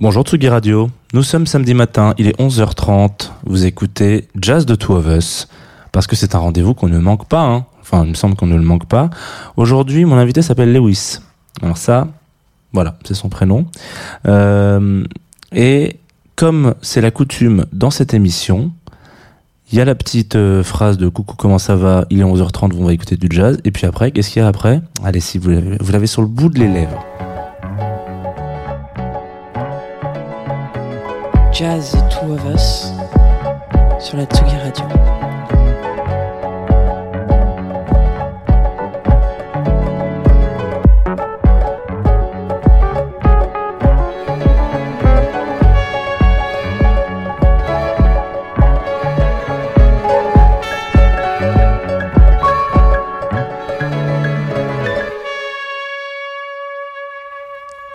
Bonjour Tsugi Radio, nous sommes samedi matin, il est 11h30, vous écoutez Jazz de Two of Us, parce que c'est un rendez-vous qu'on ne manque pas, hein. enfin il me semble qu'on ne le manque pas. Aujourd'hui mon invité s'appelle Lewis, alors ça, voilà, c'est son prénom. Euh, et comme c'est la coutume dans cette émission, il y a la petite euh, phrase de coucou comment ça va, il est 11h30, on va écouter du jazz, et puis après, qu'est-ce qu'il y a après? Allez, si vous l'avez, sur le bout de les lèvres. Jazz The Two of Us sur la Tsugi Radio.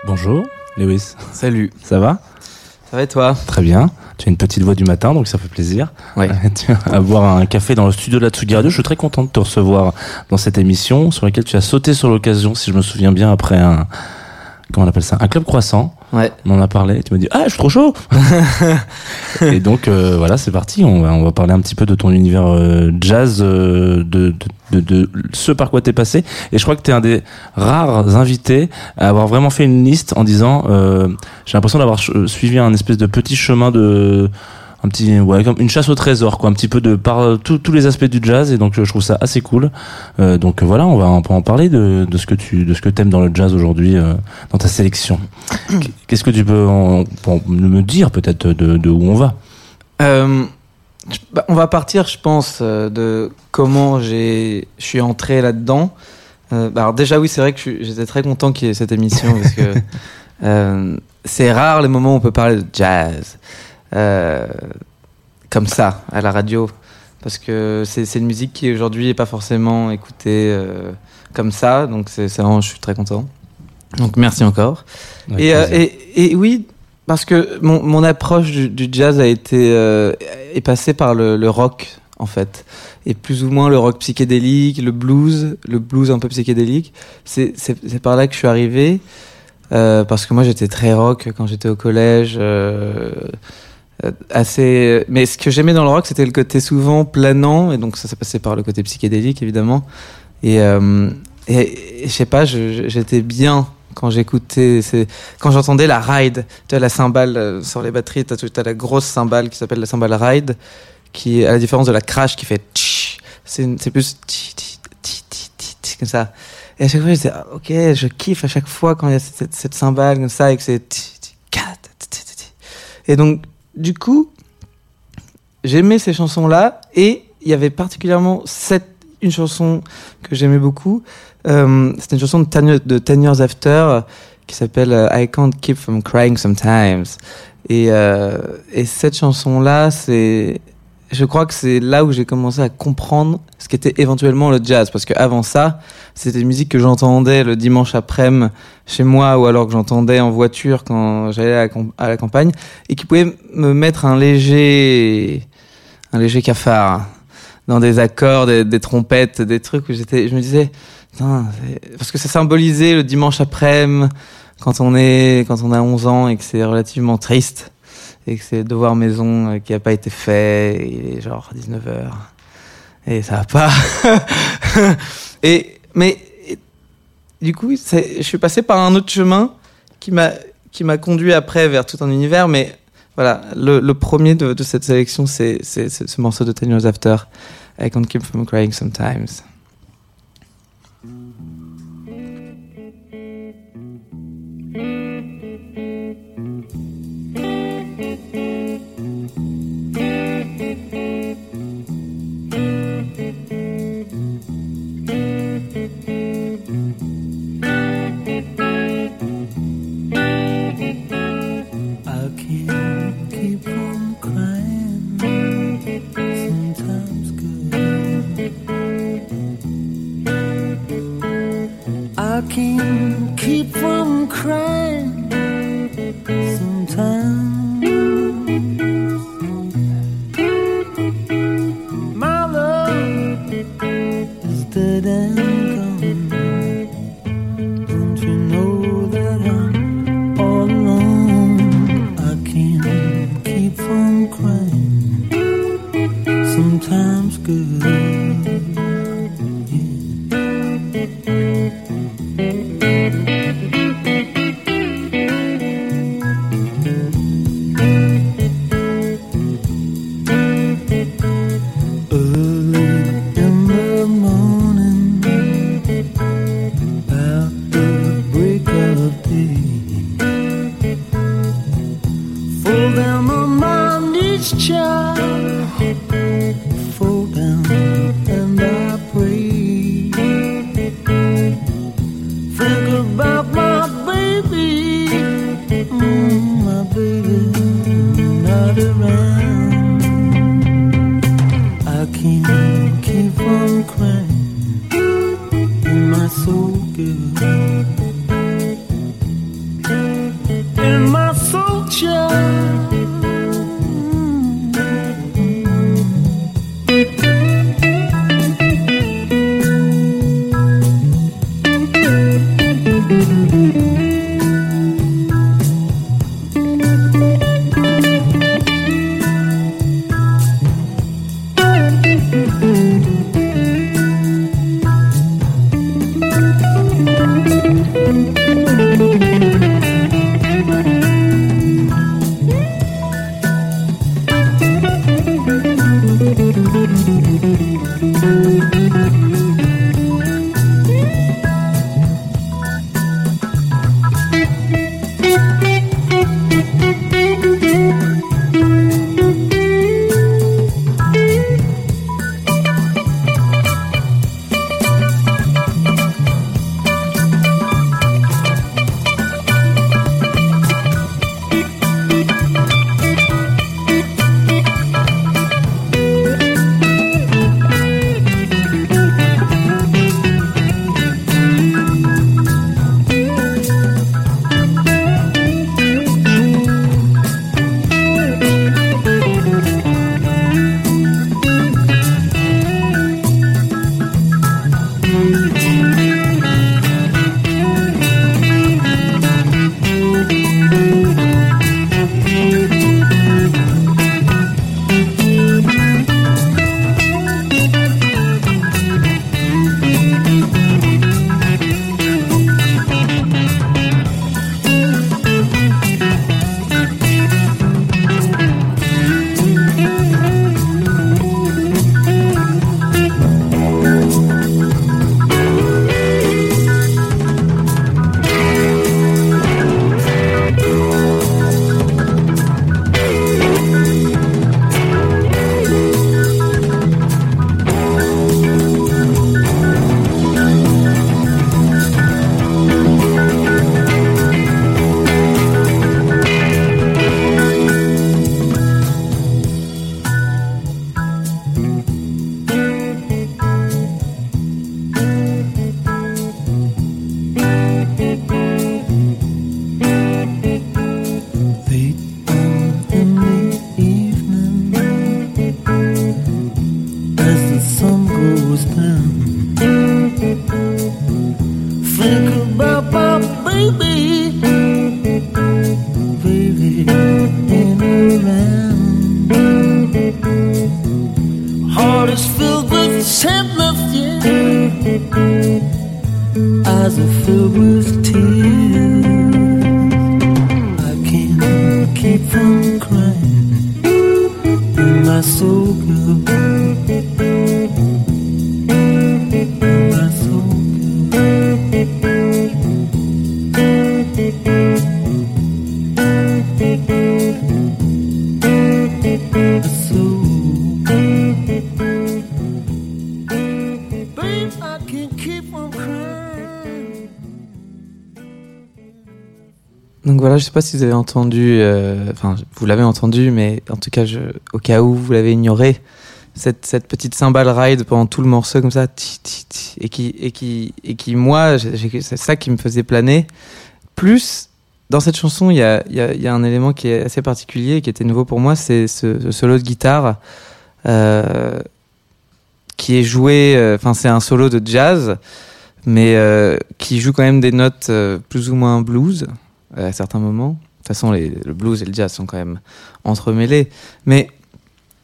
Bonjour, Lewis. Salut. Ça va? Ça va et toi? Très bien. Tu as une petite voix du matin, donc ça fait plaisir. Ouais. Tu vas boire un café dans le studio de la Tsugi Radio. Je suis très content de te recevoir dans cette émission sur laquelle tu as sauté sur l'occasion, si je me souviens bien, après un, comment on appelle ça, un club croissant. Ouais. On en a parlé. Tu m'as dit, ah, je suis trop chaud. et donc, euh, voilà, c'est parti. On va, on va parler un petit peu de ton univers euh, jazz, euh, de, de, de, de ce par quoi t'es passé. Et je crois que t'es un des rares invités à avoir vraiment fait une liste en disant, euh, j'ai l'impression d'avoir suivi un espèce de petit chemin de, un petit, ouais, comme une chasse au trésor, quoi, un petit peu de par euh, tous les aspects du jazz. Et donc, euh, je trouve ça assez cool. Euh, donc voilà, on va un peu en parler de, de ce que tu, de ce que t'aimes dans le jazz aujourd'hui, euh, dans ta sélection. Qu'est-ce que tu peux en- en- me dire peut-être de, de où on va? Euh, bah, on va partir, je pense, de comment j'ai, je suis entré là-dedans. Bah, alors déjà, oui, c'est vrai que j'étais très content qu'il y ait cette émission parce que c'est rare les moments où on peut parler de jazz euh, comme ça à la radio, parce que c'est une musique qui aujourd'hui n'est pas forcément écoutée euh, comme ça, donc c'est vraiment, je suis très content. Donc merci encore. Et, euh, et, et oui, parce que mon, mon approche du, du jazz a été est passée par le, le rock en fait, et plus ou moins le rock psychédélique, le blues, le blues un peu psychédélique. C'est par là que je suis arrivé. euh, parce que moi j'étais très rock quand j'étais au collège, euh, assez. Mais ce que j'aimais dans le rock, c'était le côté souvent planant, et donc ça, ça passait par le côté psychédélique évidemment. Et, euh, je sais pas, j'étais bien quand j'écoutais, quand j'entendais la ride, tu as la cymbale euh, sur les batteries, tu as, la grosse cymbale qui s'appelle la cymbale ride, qui à la différence de la crash qui fait c'est plus comme ça. Et à chaque fois, je disais, ah, ok, je kiffe à chaque fois quand il y a cette, cette, cymbale comme ça et que c'est. Et donc, du coup, j'aimais ces chansons-là et il y avait particulièrement cette, une chanson que j'aimais beaucoup. Euh, C'était une chanson de Ten, de Ten Years After euh, qui s'appelle euh, I Can't Keep From Crying Sometimes. Et, euh, et cette chanson-là, c'est, je crois que c'est là où j'ai commencé à comprendre ce qu'était éventuellement le jazz. Parce qu'avant ça, c'était une musique que j'entendais le dimanche après-midi chez moi ou alors que j'entendais en voiture quand j'allais à, la campagne et qui pouvait me mettre un léger, un léger cafard dans des accords, des, des trompettes, des trucs où j'étais, je me disais, parce que ça symbolisait le dimanche après-midi quand on est, quand on a 11 ans et que c'est relativement triste et que c'est devoir maison euh, qui a pas été fait, il est genre 19h et ça va pas. et mais du coup, je suis passé par un autre chemin qui m'a conduit après vers tout un univers, mais voilà, le, premier de, de cette sélection, c'est ce morceau de Ten Years After, I Can't Keep From Crying Sometimes. Baby, sais pas si vous avez entendu, euh, enfin vous l'avez entendu, mais en tout cas, je, au cas où vous l'avez ignoré, cette, petite cymbale ride pendant tout le morceau comme ça, et qui, et qui, et qui moi, c'est ça qui me faisait planer. Plus dans cette chanson, il y a, un élément qui est assez particulier, qui était nouveau pour moi, c'est ce, solo de guitare euh, qui est joué, euh, enfin c'est un solo de jazz, mais qui joue quand même des notes plus ou moins blues à certains moments. De toute façon, le blues et le jazz sont quand même entremêlés. Mais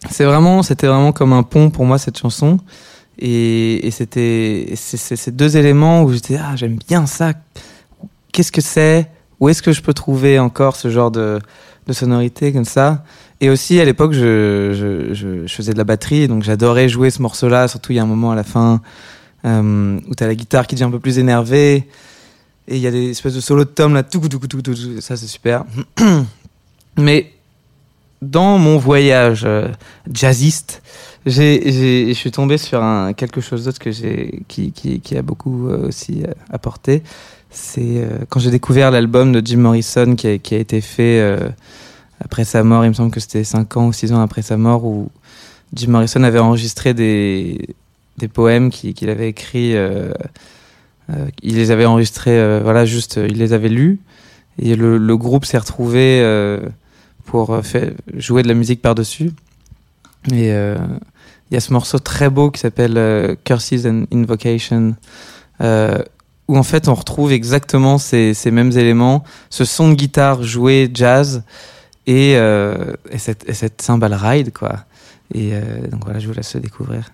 c'est vraiment, c'était vraiment comme un pont pour moi cette chanson. Et, c'était, ces deux éléments où j'étais ah j'aime bien ça. Qu'est-ce que c'est? Où est-ce que je peux trouver encore ce genre de, sonorité comme ça? Et aussi à l'époque, je faisais de la batterie, donc j'adorais jouer ce morceau-là. Surtout il y a un moment à la fin euh, où t'as la guitare qui devient un peu plus énervée. Et il y a des espèces de solos de tom là, tout, tout, tout, tout, ça c'est super. Mais dans mon voyage euh, jazziste, je suis tombé sur un, quelque chose d'autre que j'ai, qui, qui, qui a beaucoup euh, aussi euh, apporté. C'est euh, quand j'ai découvert l'album de Jim Morrison qui a, qui a été fait euh, après sa mort, il me semble que c'était 5 ans ou 6 ans après sa mort, où Jim Morrison avait enregistré des, des poèmes qu'il avait écrits. Euh, il les avait enregistrés, euh, voilà, juste, euh, il les avait lus. Et le, le groupe s'est retrouvé pour faire, jouer de la musique par-dessus. Et il y a ce morceau très beau qui s'appelle euh, Curses and Invocation, euh, où en fait on retrouve exactement ces, ces mêmes éléments, ce son de guitare joué jazz et, euh, et, cette, et cette cymbale ride, quoi. Et donc voilà, je vous laisse le découvrir.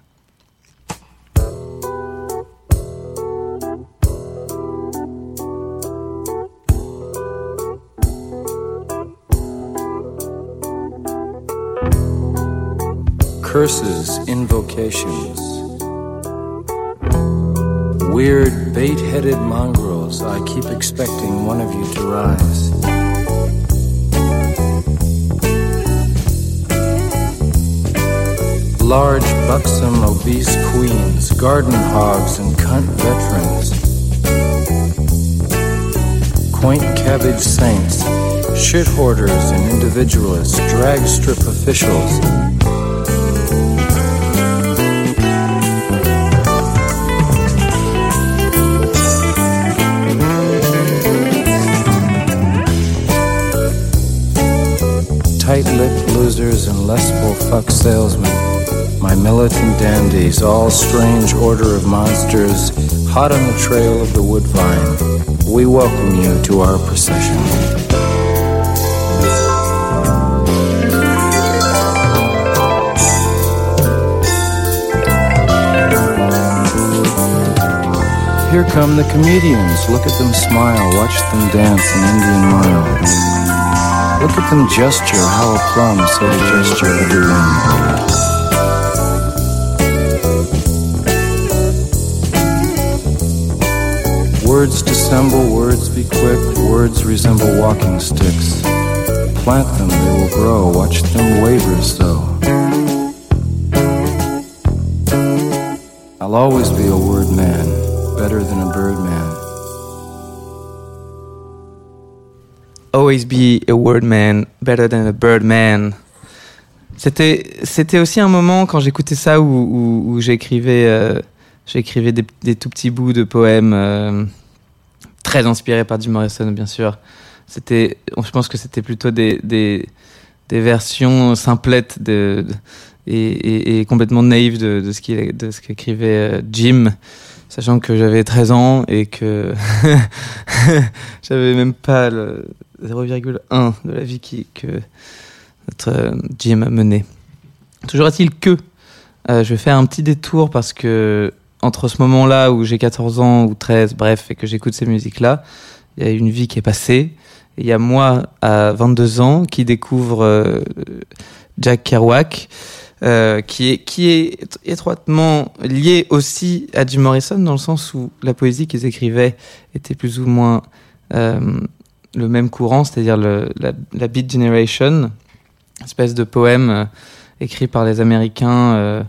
Curses, invocations. Weird, bait headed mongrels, I keep expecting one of you to rise. Large, buxom, obese queens, garden hogs, and cunt veterans. Quaint cabbage saints, shit hoarders and individualists, drag strip officials, tight-lipped losers and lustful fuck salesmen. My militant dandies, all strange order of monsters, hot on the trail of the woodvine. We welcome you to our procession. Here come the comedians. Look at them smile. Watch them dance an Indian mile. Look at them gesture, how a plum, so to gesture every limb. Words dissemble, words be quick, words resemble walking sticks. Plant them, they will grow, watch them waver so. I'll always be a word man, better than a bird man. Always be a word man, better than a bird man. C'était, aussi un moment quand j'écoutais ça où, j'écrivais, euh, des, tout petits bouts de poèmes euh, très inspirés par Jim Morrison, bien sûr. Je pense que c'était plutôt des, des, versions simplettes de, et, complètement naïves de, ce qu'il, de qu'écrivait euh, Jim, sachant que j'avais 13 ans et que j'avais même pas le 0,1 de la vie que notre euh, Jim a mené. Toujours est-il que euh, je vais faire un petit détour parce que entre ce moment-là où j'ai 14 ans ou 13, bref, et que j'écoute ces musiques-là, il y a une vie qui est passée. Il y a moi à 22 ans qui découvre euh, Jack Kerouac, euh, qui, est, qui est étroitement lié aussi à Jim Morrison dans le sens où la poésie qu'ils écrivaient était plus ou moins euh, le même courant, c'est-à-dire la, la Beat Generation, espèce de poème euh, écrit par les Américains. euh,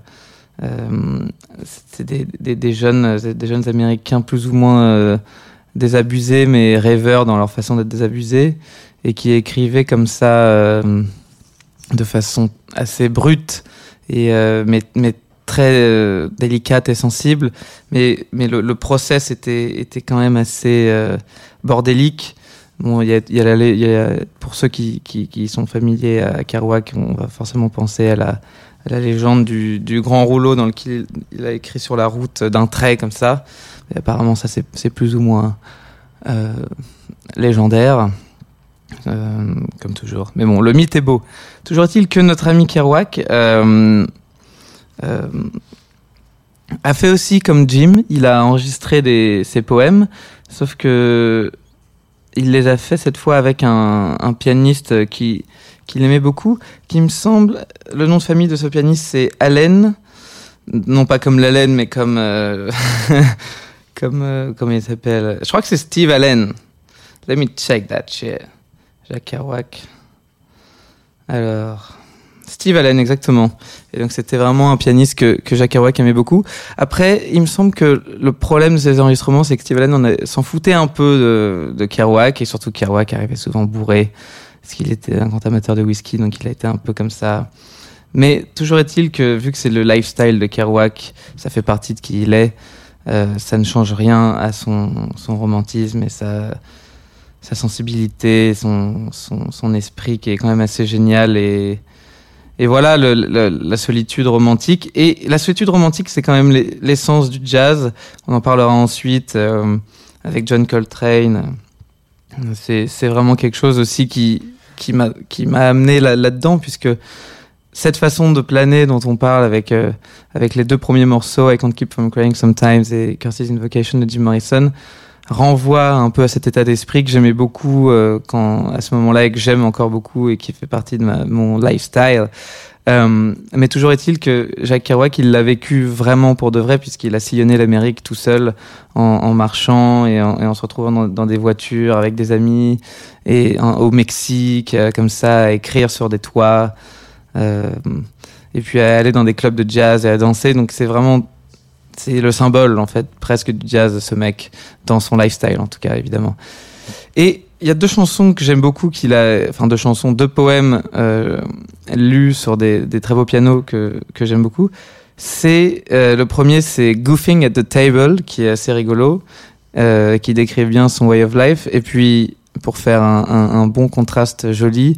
euh, c'est des, jeunes, des jeunes Américains plus ou moins euh, désabusés, mais rêveurs dans leur façon d'être désabusés, et qui écrivaient comme ça euh, de façon assez brute, et, euh, mais, très euh, délicate et sensible. Mais, mais le, le process était, était quand même assez euh, bordélique. Bon, y y a pour ceux qui, sont familiers à Kerouac, on va forcément penser à la, légende du, grand rouleau dans lequel il a écrit sur la route d'un trait comme ça. Apparemment, ça c'est plus ou moins euh, légendaire, euh, comme toujours. Mais bon, le mythe est beau. Toujours est-il que notre ami Kerouac euh, a fait aussi comme Jim. Il a enregistré ses poèmes, sauf que il les a fait cette fois avec un, pianiste qui qu'il aimait beaucoup, qui me semble, le nom de famille de ce pianiste c'est Allen, non pas comme l'Allen mais comme euh, comme euh, comment il s'appelle? Je crois que c'est Steve Allen. Let me check that shit. Jacques Kerouac. Alors, Steve Allen, exactement. Et donc c'était vraiment un pianiste que, que Jacques Kerouac aimait beaucoup. Après, il me semble que le problème de ces enregistrements, c'est que Steve Allen s'en foutait un peu de, de Kerouac, et surtout Kerouac arrivait souvent bourré, parce qu'il était un grand amateur de whisky, donc il a été un peu comme ça. Mais toujours est-il que, vu que c'est le lifestyle de Kerouac, ça fait partie de qui il est, euh, ça ne change rien à son, son romantisme et sa, sa sensibilité, son, son, son esprit qui est quand même assez génial et, et voilà le, le- la solitude romantique. Et la solitude romantique, c'est quand même l'e- l'essence du jazz. On en parlera ensuite euh, avec John Coltrane. C'est vraiment quelque chose aussi qui, qui m'a amené là- là-dedans, puisque cette façon de planer dont on parle avec, euh, avec les deux premiers morceaux, I Can't Keep From Crying Sometimes et Curtis Invocation de Jim Morrison, renvoie un peu à cet état d'esprit que j'aimais beaucoup euh, quand, à ce moment-là et que j'aime encore beaucoup et qui fait partie de ma, mon lifestyle. Euh, mais toujours est-il que Jacques Kerouac, il l'a vécu vraiment pour de vrai puisqu'il a sillonné l'Amérique tout seul en, en marchant et en, et en se retrouvant dans, dans des voitures avec des amis et au Mexique, euh, comme ça, à écrire sur des toits. Euh, et puis à aller dans des clubs de jazz et à danser. Donc c'est vraiment c'est le symbole en fait presque du jazz ce mec dans son lifestyle en tout cas évidemment. Et il y a deux chansons que j'aime beaucoup qu'il a, enfin deux chansons, deux poèmes euh, lus sur des, très beaux pianos que que j'aime beaucoup. C'est euh, le premier, c'est Goofing at the Table qui est assez rigolo, euh, qui décrit bien son way of life. Et puis pour faire un, un, bon contraste joli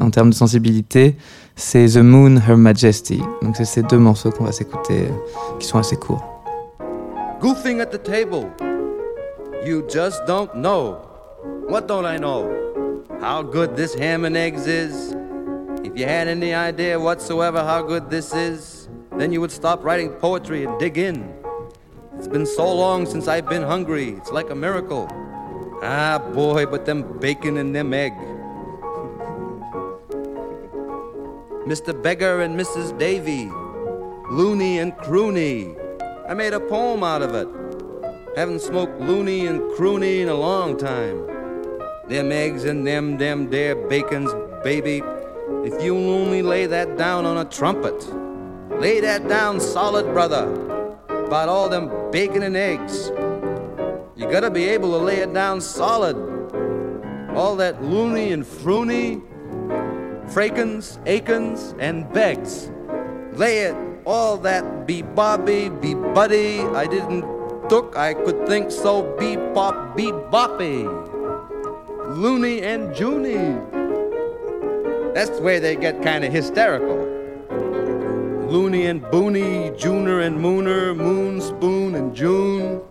en termes de sensibilité, c'est The Moon, Her Majesty. Donc c'est ces deux morceaux qu'on va s'écouter, qui sont assez courts. Goofing at the table. You just don't know. What don't I know? How good this ham and eggs is. If you had any idea whatsoever how good this is, then you would stop writing poetry and dig in. It's been so long since I've been hungry. It's like a miracle. Ah, boy, but them bacon and them egg. Mr. Beggar and Mrs. Davy, Looney and Crooney. I made a poem out of it. Haven't smoked loony and croony in a long time. Them eggs and them, them there bacons, baby. If you'll only lay that down on a trumpet, lay that down solid, brother. About all them bacon and eggs. You gotta be able to lay it down solid. All that loony and froony, frakins, akins, and begs. Lay it, all that be bobby, be buddy. I didn't took, I could think so. Be pop, be boppy. Loony and Junie. That's where they get kind of hysterical. Loony and Boony, Juner and Mooner, Moon, Spoon, and June.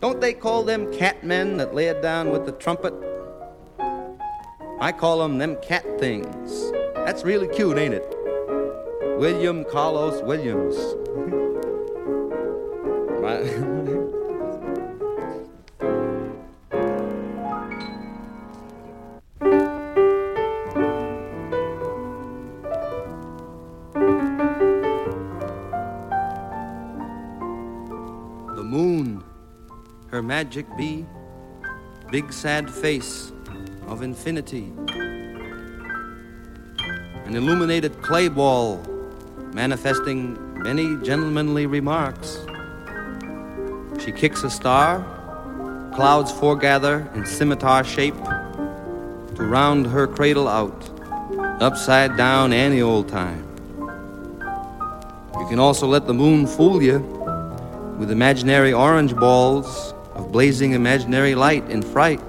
Don't they call them catmen that lay it down with the trumpet? I call them them cat things. That's really cute, ain't it? William Carlos Williams. The moon, her magic bee, big sad face of infinity, an illuminated clay ball manifesting many gentlemanly remarks. She kicks a star, clouds foregather in scimitar shape to round her cradle out, upside down any old time. You can also let the moon fool you with imaginary orange balls of blazing imaginary light in fright.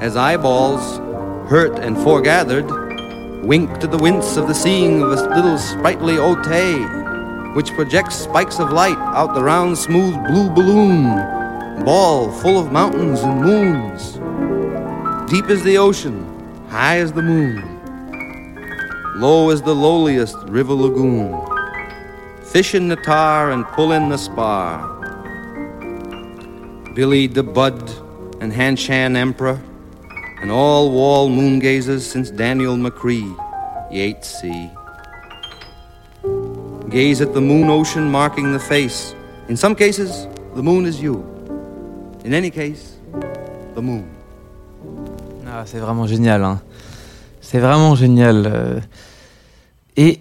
As eyeballs, hurt and foregathered, wink to the wince of the seeing of a little sprightly ote, which projects spikes of light out the round, smooth blue balloon, ball full of mountains and moons. Deep as the ocean, high as the moon, low as the lowliest river lagoon. Fish in the tar and pull in the spar. Billy the Bud and Hanshan Emperor, and all wall moon gazers since Daniel McCree, see. Gaze at the moon ocean marking the face. In some cases, the moon is you. In any case, the moon. Ah, c'est vraiment génial. Hein. c'est vraiment génial. euh. Et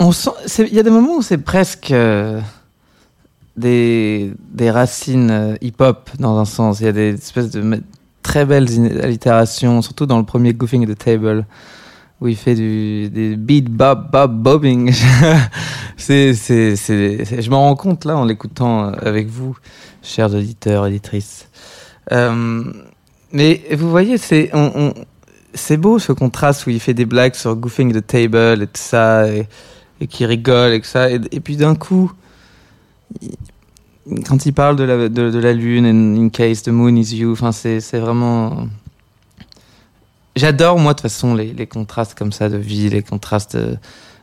il y a des moments où c'est presque euh, des, racines euh, hip-hop dans un sens. Il y a des espèces de très belles allitérations, surtout dans le premier Goofing the Table, où il fait du, des beat bob bob bobbing. je m'en rends compte là en l'écoutant euh, avec vous, chers auditeurs, éditrices. Euh, mais vous voyez, c'est, beau ce contraste où il fait des blagues sur Goofing the Table et tout ça, et, et qui rigole et tout ça. Et, puis d'un coup, quand il parle de la, de, la lune, in, case the moon is you, c'est, vraiment. J'adore, moi, de toute façon, les, les contrastes comme ça de vie, les contrastes de-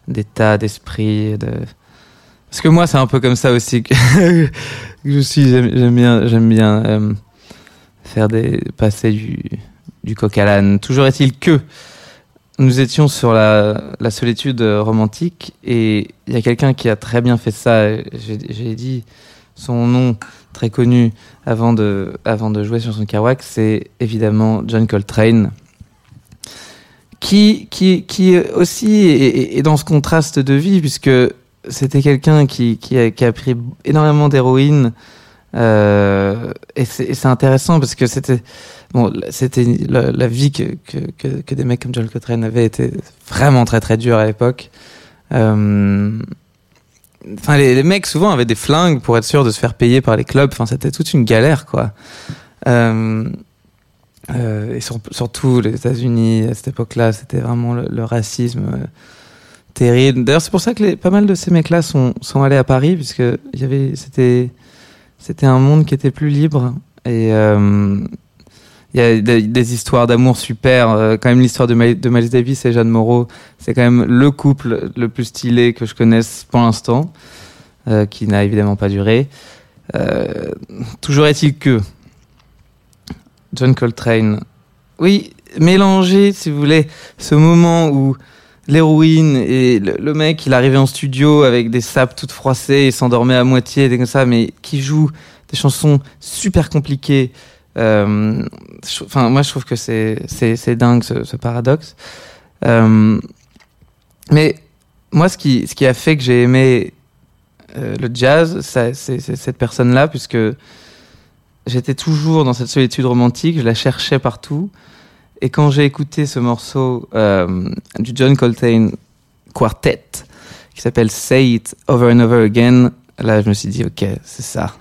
d'état, d'esprit. De... Parce que moi, c'est un peu comme ça aussi que, je suis. J'aime, bien, bien euh, faire des. passer du, du coq à l'âne. Toujours est-il que nous étions sur la, la solitude romantique et il y a quelqu'un qui a très bien fait ça. J'ai dit son nom très connu avant de, avant de jouer sur son Kerouac, c'est évidemment John Coltrane. Qui, qui, qui aussi est, dans ce contraste de vie, puisque c'était quelqu'un qui, qui, a, pris énormément d'héroïne. euh, et c'est intéressant parce que c'était bon, c'était la, vie que, que, que, des mecs comme John Coltrane avaient été vraiment très très dure à l'époque. Euh, Enfin, les, mecs souvent avaient des flingues pour être sûr de se faire payer par les clubs. Enfin, c'était toute une galère, quoi. Euh, euh, et sur- surtout les États-Unis à cette époque-là, c'était vraiment le, racisme euh, terrible. D'ailleurs, c'est pour ça que pas mal de ces mecs-là sont, sont allés à Paris, puisque y avait, c'était, c'était un monde qui était plus libre. Et il y a des, histoires d'amour super. euh, quand même, l'histoire de, Miles- Davis et Jeanne Moreau, c'est quand même le couple le plus stylé que je connaisse pour l'instant, euh, qui n'a évidemment pas duré. Euh, toujours est-il que John Coltrane, oui, mélanger, si vous voulez, ce moment où l'héroïne et le, mec, il arrivait en studio avec des sapes toutes froissées, il s'endormait à moitié, des comme ça, mais qui joue des chansons super compliquées. Euh, Enfin, moi, je trouve que c'est dingue ce, paradoxe. Euh, mais moi, ce qui ce qui a fait que j'ai aimé euh, le jazz, c'est cette personne-là, puisque j'étais toujours dans cette solitude romantique, je la cherchais partout. Et quand j'ai écouté ce morceau du John Coltrane Quartet, qui s'appelle Say It Over and Over Again, là je me suis dit, ok, c'est ça.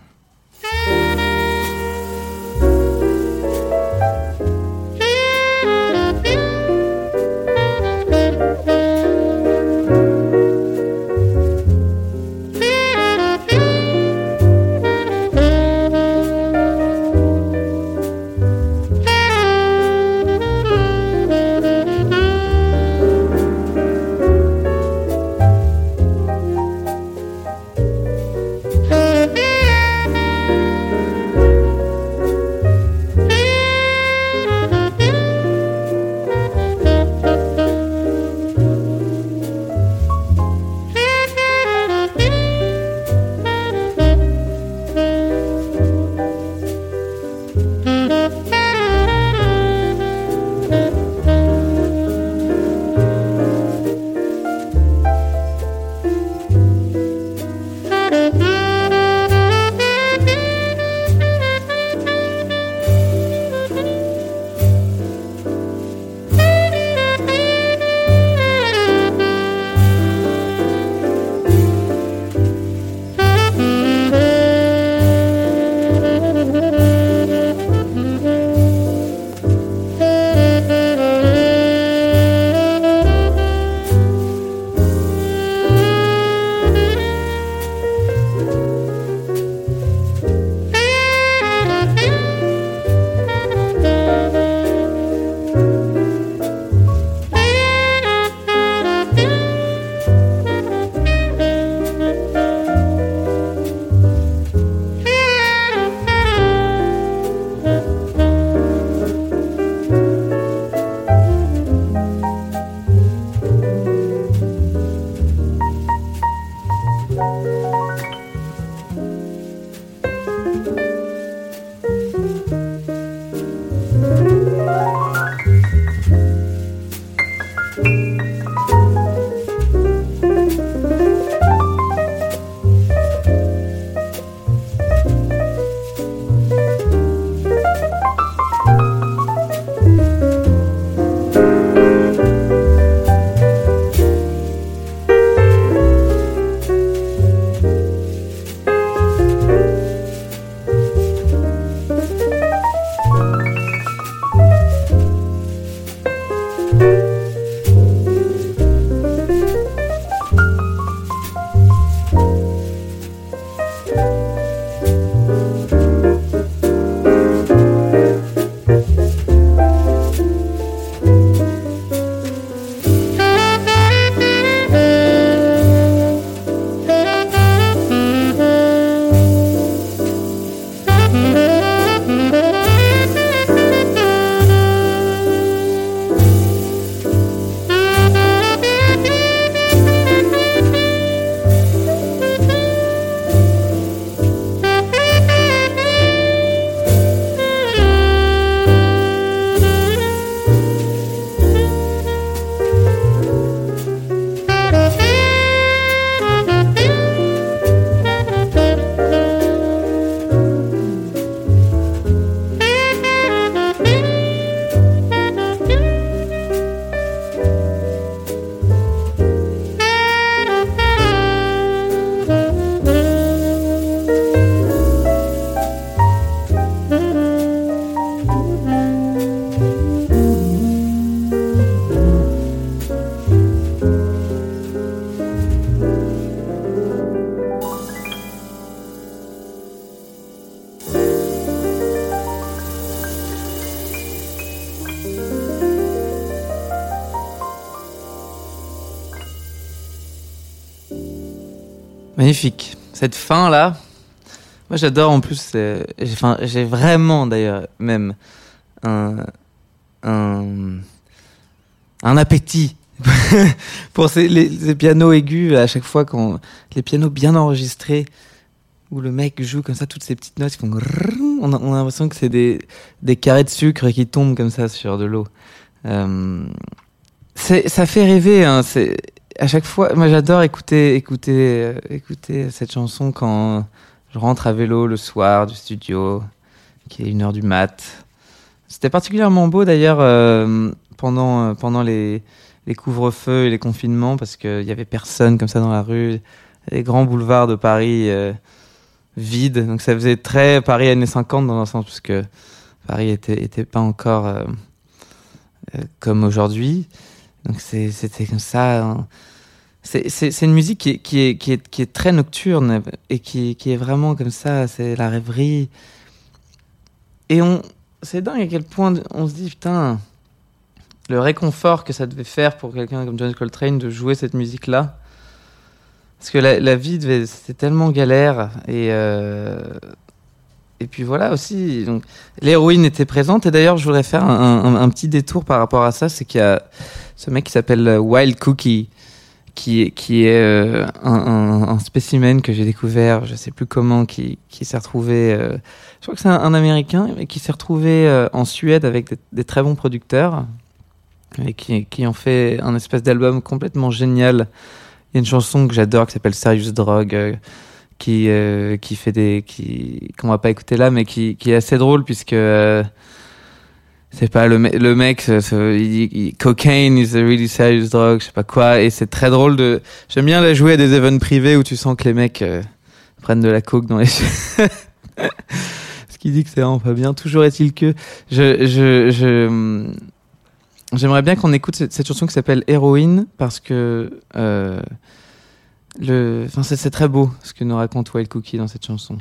Magnifique. Cette fin là, moi j'adore en plus. c'est- j'ai- vraiment d'ailleurs même un un, un appétit pour ces, les, pianos aigus à chaque fois quand les pianos bien enregistrés où le mec joue comme ça toutes ces petites notes, ils font on a, on a l'impression que c'est des des carrés de sucre qui tombent comme ça sur de l'eau. Euh, ça fait rêver. Hein, c'est à chaque fois, moi j'adore écouter, écouter, euh, écouter cette chanson quand je rentre à vélo le soir du studio, qui est une heure du mat. C'était particulièrement beau d'ailleurs euh, pendant euh, pendant les les couvre-feux et les confinements parce qu'il y avait personne comme ça dans la rue, les grands boulevards de Paris vides. Donc ça faisait très Paris années 50 dans un sens parce que Paris était était pas encore comme aujourd'hui. Donc c'était comme ça. hein. C'est une musique qui est, très nocturne et qui, est vraiment comme ça. C'est la rêverie. Et on, c'est dingue à quel point on se dit putain, le réconfort que ça devait faire pour quelqu'un comme John Coltrane de jouer cette musique-là. Parce que la, vie c'était tellement galère et euh, et puis voilà aussi. L'héroïne était présente et d'ailleurs je voudrais faire un, petit détour par rapport à ça, c'est qu'il y a ce mec qui s'appelle euh, Wild Cookie qui qui est euh, un, spécimen que j'ai découvert, je sais plus comment, qui, qui s'est retrouvé, euh, je crois que c'est un, Américain, mais qui s'est retrouvé en Suède avec des, des très bons producteurs et qui, qui ont fait un espèce d'album complètement génial. Il y a une chanson que j'adore qui s'appelle Serious Drug, qui, euh, qui fait des, qui, qu'on va pas écouter là, mais qui, qui est assez drôle puisque euh, c'est pas le, le mec, il dit il- cocaine is a really serious drug, je sais pas quoi, et c'est très drôle de. J'aime bien la jouer à des events privés où tu sens que les mecs euh, prennent de la coke dans les. Ce qui dit que c'est vraiment pas bien. Toujours est-il que je je j'aimerais bien qu'on écoute cette, cette chanson qui s'appelle Héroïne parce que le, enfin c'est très beau ce que nous raconte Wild Cookie dans cette chanson.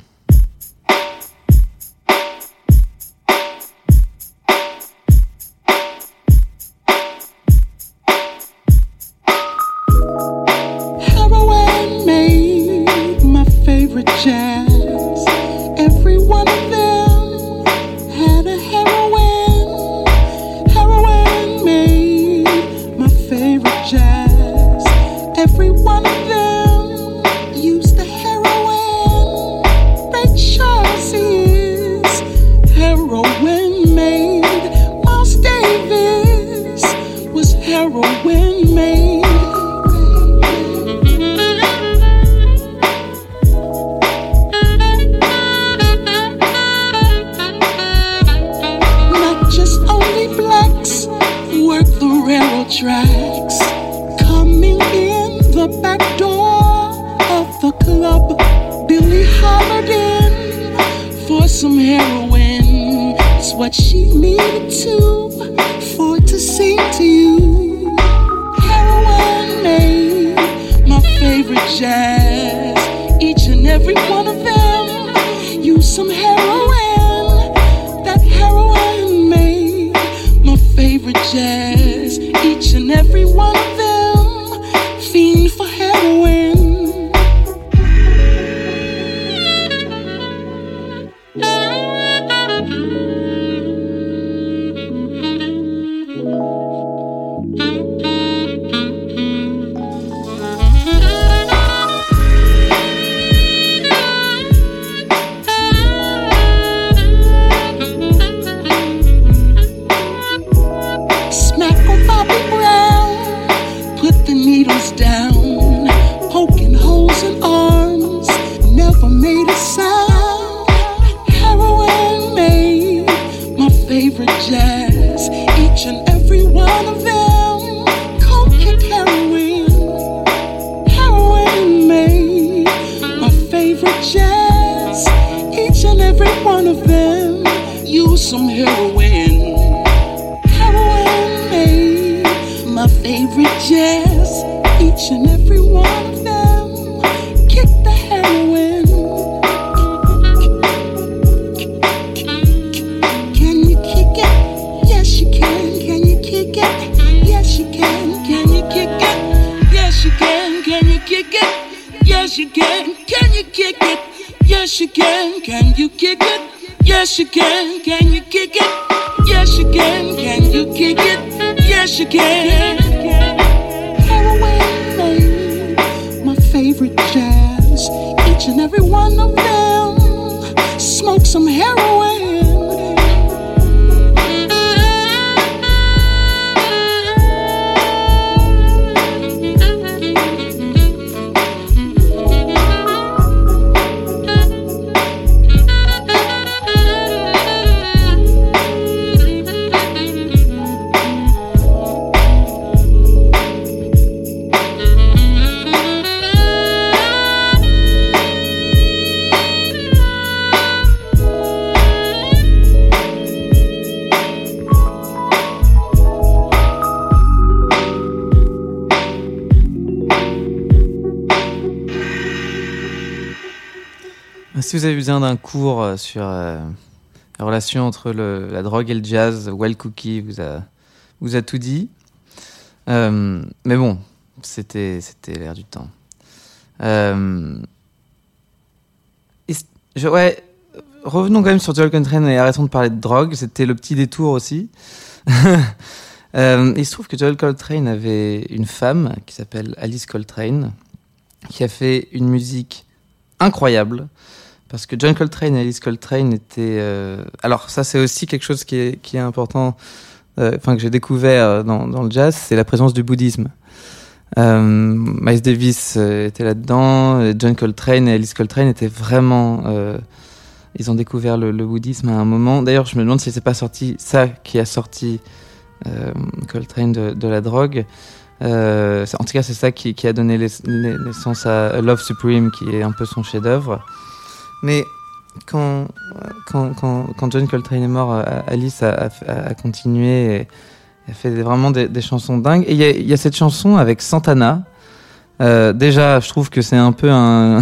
Sur euh, la relation entre la drogue et le jazz, Well Cookie vous a, tout dit. Euh, mais bon, c'était l'air du temps. Euh, ouais, revenons quand même sur Joel Coltrane et arrêtons de parler de drogue. C'était le petit détour aussi. Il se trouve que Joel Coltrane avait une femme qui s'appelle Alice Coltrane, qui a fait une musique incroyable. Parce que John Coltrane et Alice Coltrane étaient. euh, Alors, ça, c'est aussi quelque chose qui est, qui est important, euh, enfin, que j'ai découvert euh, dans, dans le jazz, c'est la présence du bouddhisme. Euh, Miles Davis était là-dedans, John Coltrane et Alice Coltrane étaient vraiment. ils ont découvert le, le bouddhisme à un moment. D'ailleurs, je me demande si c'est pas sorti ça qui a sorti Coltrane de, de la drogue. En tout cas, c'est ça qui, qui a donné l'ess- naissance à Love Supreme, qui est un peu son chef-d'œuvre. Mais quand, quand, quand, John Coltrane est mort, euh, Alice a, continué et a fait vraiment des, chansons dingues. Et il y a, cette chanson avec Santana. Euh, déjà, je trouve que c'est un peu un,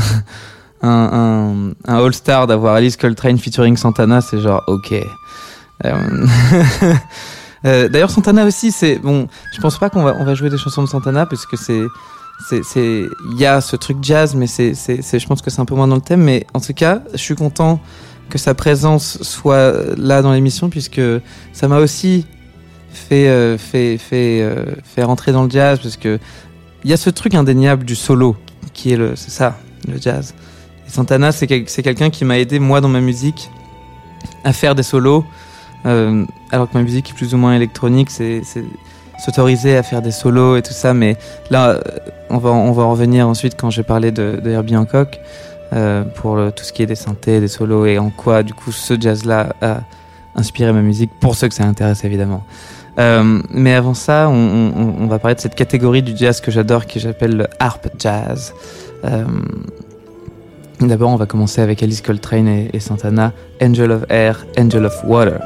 all-star d'avoir Alice Coltrane featuring Santana. C'est genre, ok. Euh, D'ailleurs, Santana aussi, c'est bon. Je pense pas qu'on va on va jouer des chansons de Santana parce que c'est il y a ce truc jazz, mais c'est je pense que c'est un peu moins dans le thème. Mais en tout cas, je suis content que sa présence soit là dans l'émission puisque ça m'a aussi fait euh, fait euh, rentrer dans le jazz parce que il y a ce truc indéniable du solo qui est le c'est ça le jazz. Santana, c'est quel- c'est quelqu'un qui m'a aidé moi dans ma musique à faire des solos. Euh, alors que ma musique est plus ou moins électronique, s'autoriser à faire des solos et tout ça. Mais là, on va, on va en revenir ensuite quand je vais parler de, Herbie Hancock euh, pour tout ce qui est des synthés, des solos et en quoi, du coup, ce jazz-là a inspiré ma musique pour ceux que ça intéresse évidemment. Euh, mais avant ça, on, va parler de cette catégorie du jazz que j'adore, qui j'appelle le harp jazz. Euh, D'abord, on va commencer avec Alice Coltrane et Santana, Angel of Air, Angel of Water.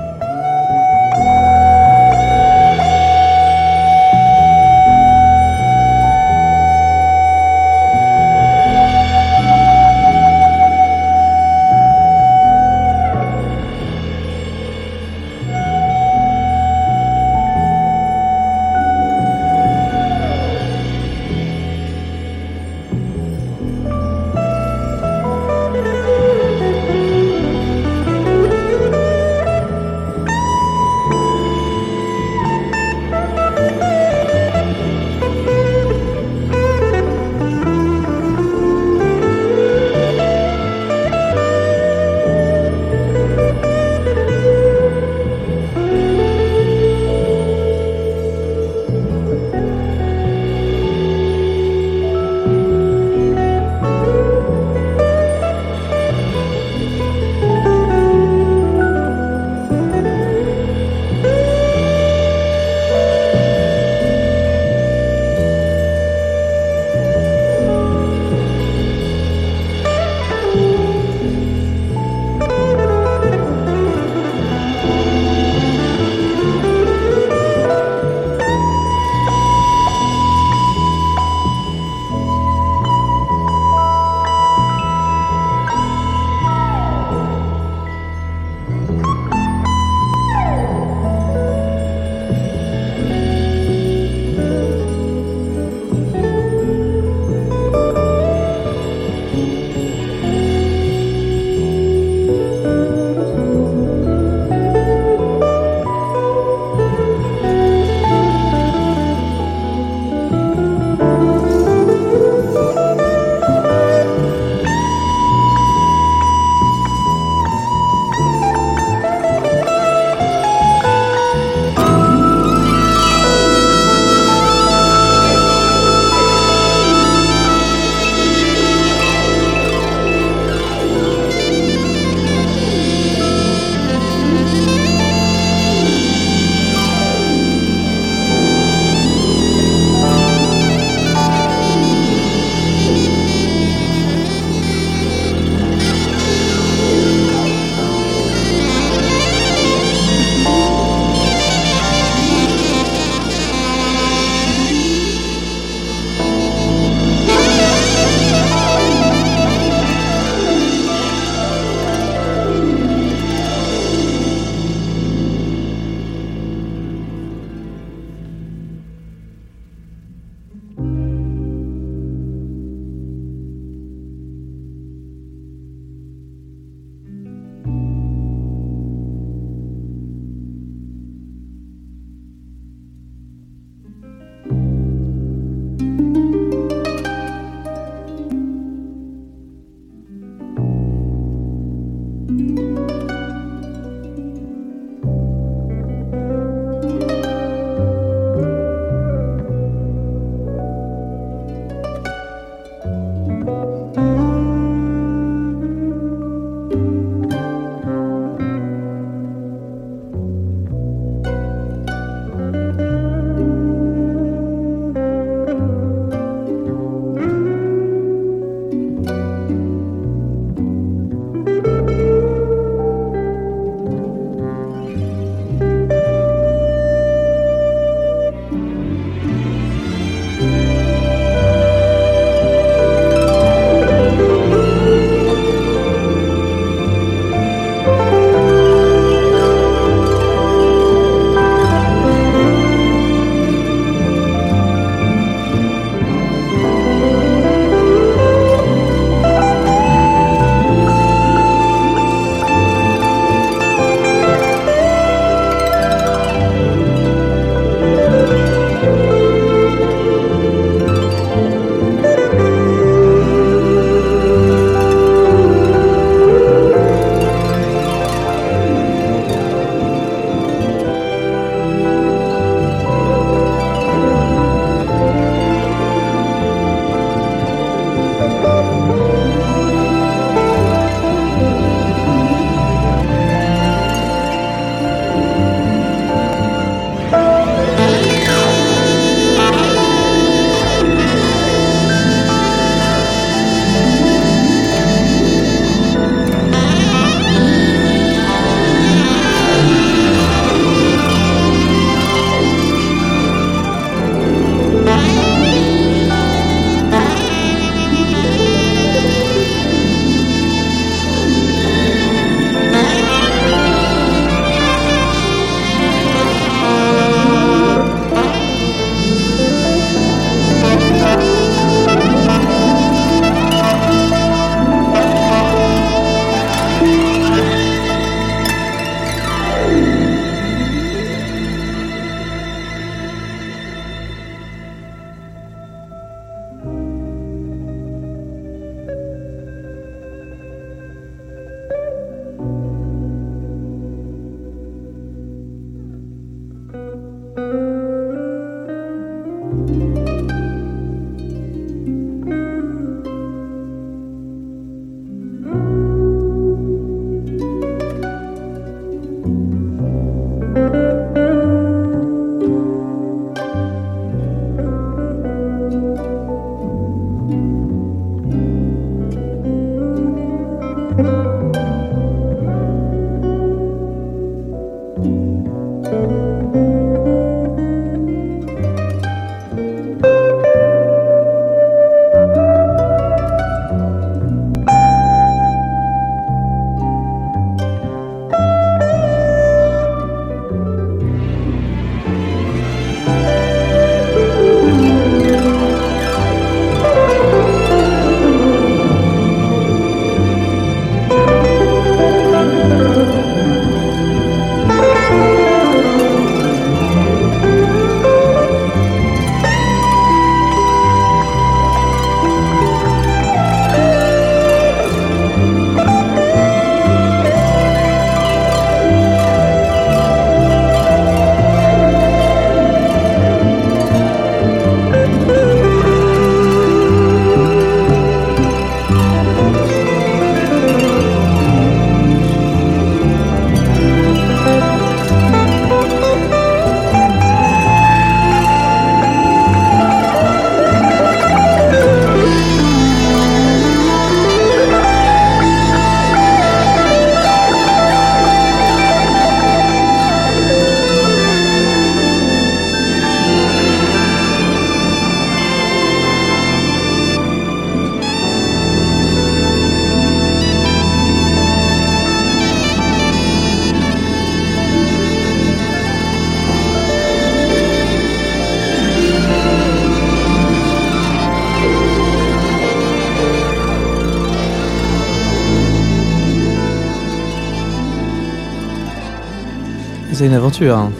C'est une aventure. hein.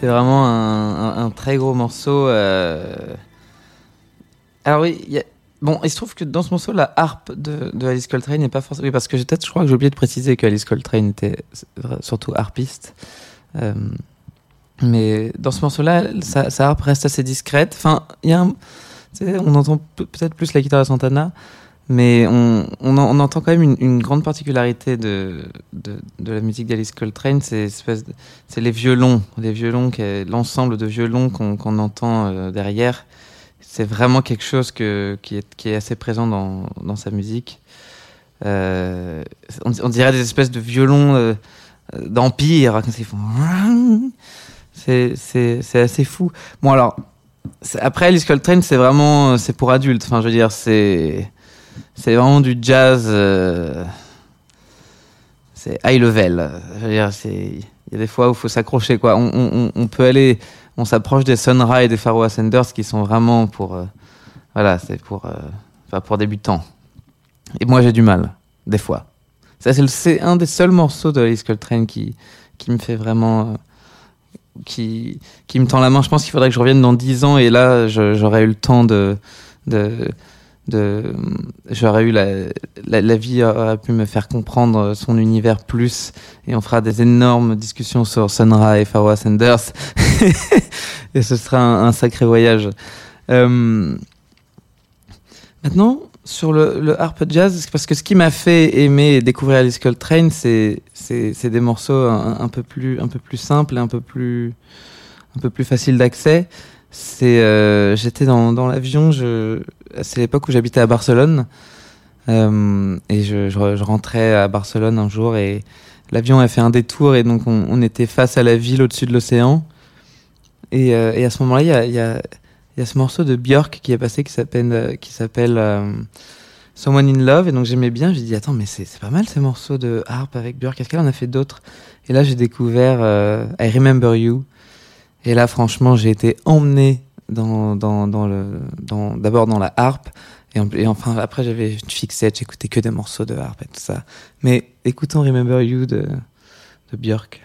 C'est vraiment un, très gros morceau. euh. Alors oui, bon, il se trouve que dans ce morceau, la harpe de, Alice Coltrane n'est pas forcément. Oui, parce que peut-être, je crois que j'ai oublié de préciser que Alice Coltrane était surtout harpiste. Euh, mais dans ce morceau-là, sa, harpe reste assez discrète. Enfin, y a on entend pe- peut-être plus la guitare de Santana, mais on, on, en- on entend quand même une, grande particularité de, de, de la musique d'Alice Coltrane, c'est les violons, les violons, l'ensemble de violons qu'on qu'on entend euh, derrière. C'est vraiment quelque chose que, qui, est, qui est assez présent dans, dans sa musique. Euh, on, dirait des espèces de violons euh, d'empire, quand ils font. C'est assez fou. Bon, alors, après, Alice Coltrane, c'est vraiment. Pour adultes. Enfin, je veux dire, c'est. C'est vraiment du jazz. euh, c'est high level. Il y a des fois où il faut s'accrocher. On, peut aller. On s'approche des Sun Ra et des Pharaoh Ascenders qui sont vraiment pour. euh, voilà, c'est pour. euh, enfin, pour débutants. Et moi, j'ai du mal, des fois. Ça, c'est un des seuls morceaux de Alice Coltrane qui, qui me fait vraiment. qui, qui me tend la main. Je pense qu'il faudrait que je revienne dans 10 ans et là, j'aurais eu le temps de. de, de j'aurais eu la, vie aurait pu me faire comprendre son univers plus et on fera des énormes discussions sur Sun Ra et Pharaoh Sanders et ce sera un, sacré voyage. Euh, maintenant, sur le, harp jazz, parce que ce qui m'a fait aimer découvrir Alice Coltrane, c'est c'est des morceaux un, un peu plus un peu plus simples et un peu plus un peu plus faciles d'accès. C'est euh, j'étais dans dans l'avion, je c'est l'époque où j'habitais à Barcelone. Euh, et je, je je rentrais à Barcelone un jour et l'avion a fait un détour et donc on, on était face à la ville au-dessus de l'océan. Et, euh, et à ce moment-là il y a, y a y a ce morceau de Björk qui est passé qui s'appelle euh, qui s'appelle euh, Someone in Love. Et donc j'aimais bien j'ai dit attends mais c'est c'est pas mal ces morceaux de harpe avec Björk est-ce qu'elle en a fait d'autres et là j'ai découvert euh, I Remember You et là franchement j'ai été emmené dans dans d'abord dans la harpe et enfin après j'avais une fixette j'écoutais que des morceaux de harpe et tout ça. Mais écoutons Remember You de de Björk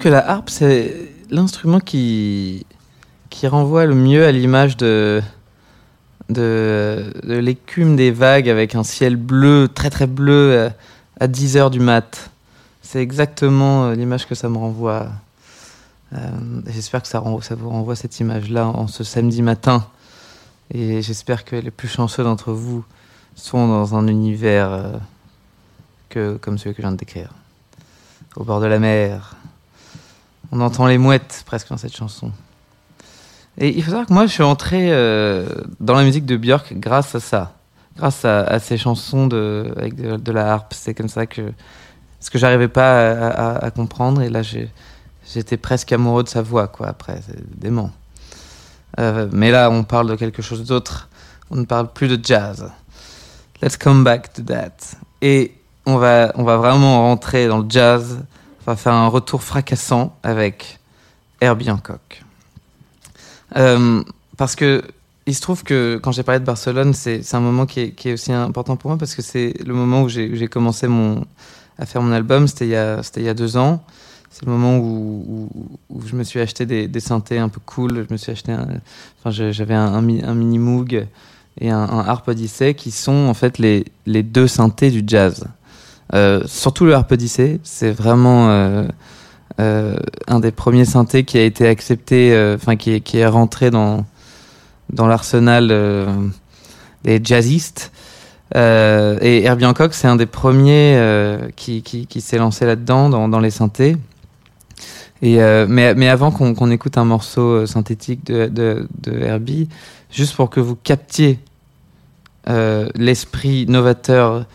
que la harpe, c'est l'instrument qui, qui renvoie le mieux à l'image de, de, l'écume des vagues avec un ciel bleu, très très bleu, euh, à 10 heures du mat. C'est exactement euh, l'image que ça me renvoie. Euh, j'espère que ça, vous renvoie cette image-là en ce samedi matin. Et j'espère que les plus chanceux d'entre vous sont dans un univers que, comme celui que je viens de décrire. Au bord de la mer. On entend les mouettes presque dans cette chanson. Et il faut savoir que moi, je suis entré euh, dans la musique de Björk grâce à ça. Grâce à, à ces chansons de, avec de, la harpe. C'est comme ça que. Ce que j'arrivais pas à, comprendre. Et là, j'étais presque amoureux de sa voix, quoi, après. C'est dément. Euh, mais là, on parle de quelque chose d'autre. On ne parle plus de jazz. Let's come back to that. Et on va, on va vraiment rentrer dans le jazz. Va faire un retour fracassant avec Herbie Hancock. Euh, parce que il se trouve que quand j'ai parlé de Barcelone, c'est un moment qui est, aussi important pour moi parce que c'est le moment où j'ai commencé à faire mon album. C'était il, y a- deux ans. C'est le moment où, je me suis acheté des, synthés un peu cool. Je me suis acheté enfin, j'avais un, un, mi- un mini Moog et un, un Harp Odyssey qui sont en fait les deux synthés du jazz. Euh, surtout le Harp Odyssey, c'est vraiment euh, euh, un des premiers synthés qui a été accepté, enfin qui, est- qui est rentré dans, dans l'arsenal des jazzistes. Et Herbie Hancock, c'est un des premiers qui, qui, s'est lancé là-dedans, dans, dans les synthés. Et mais, mais avant qu'on écoute un morceau synthétique de, de, Herbie, juste pour que vous captiez l'esprit novateur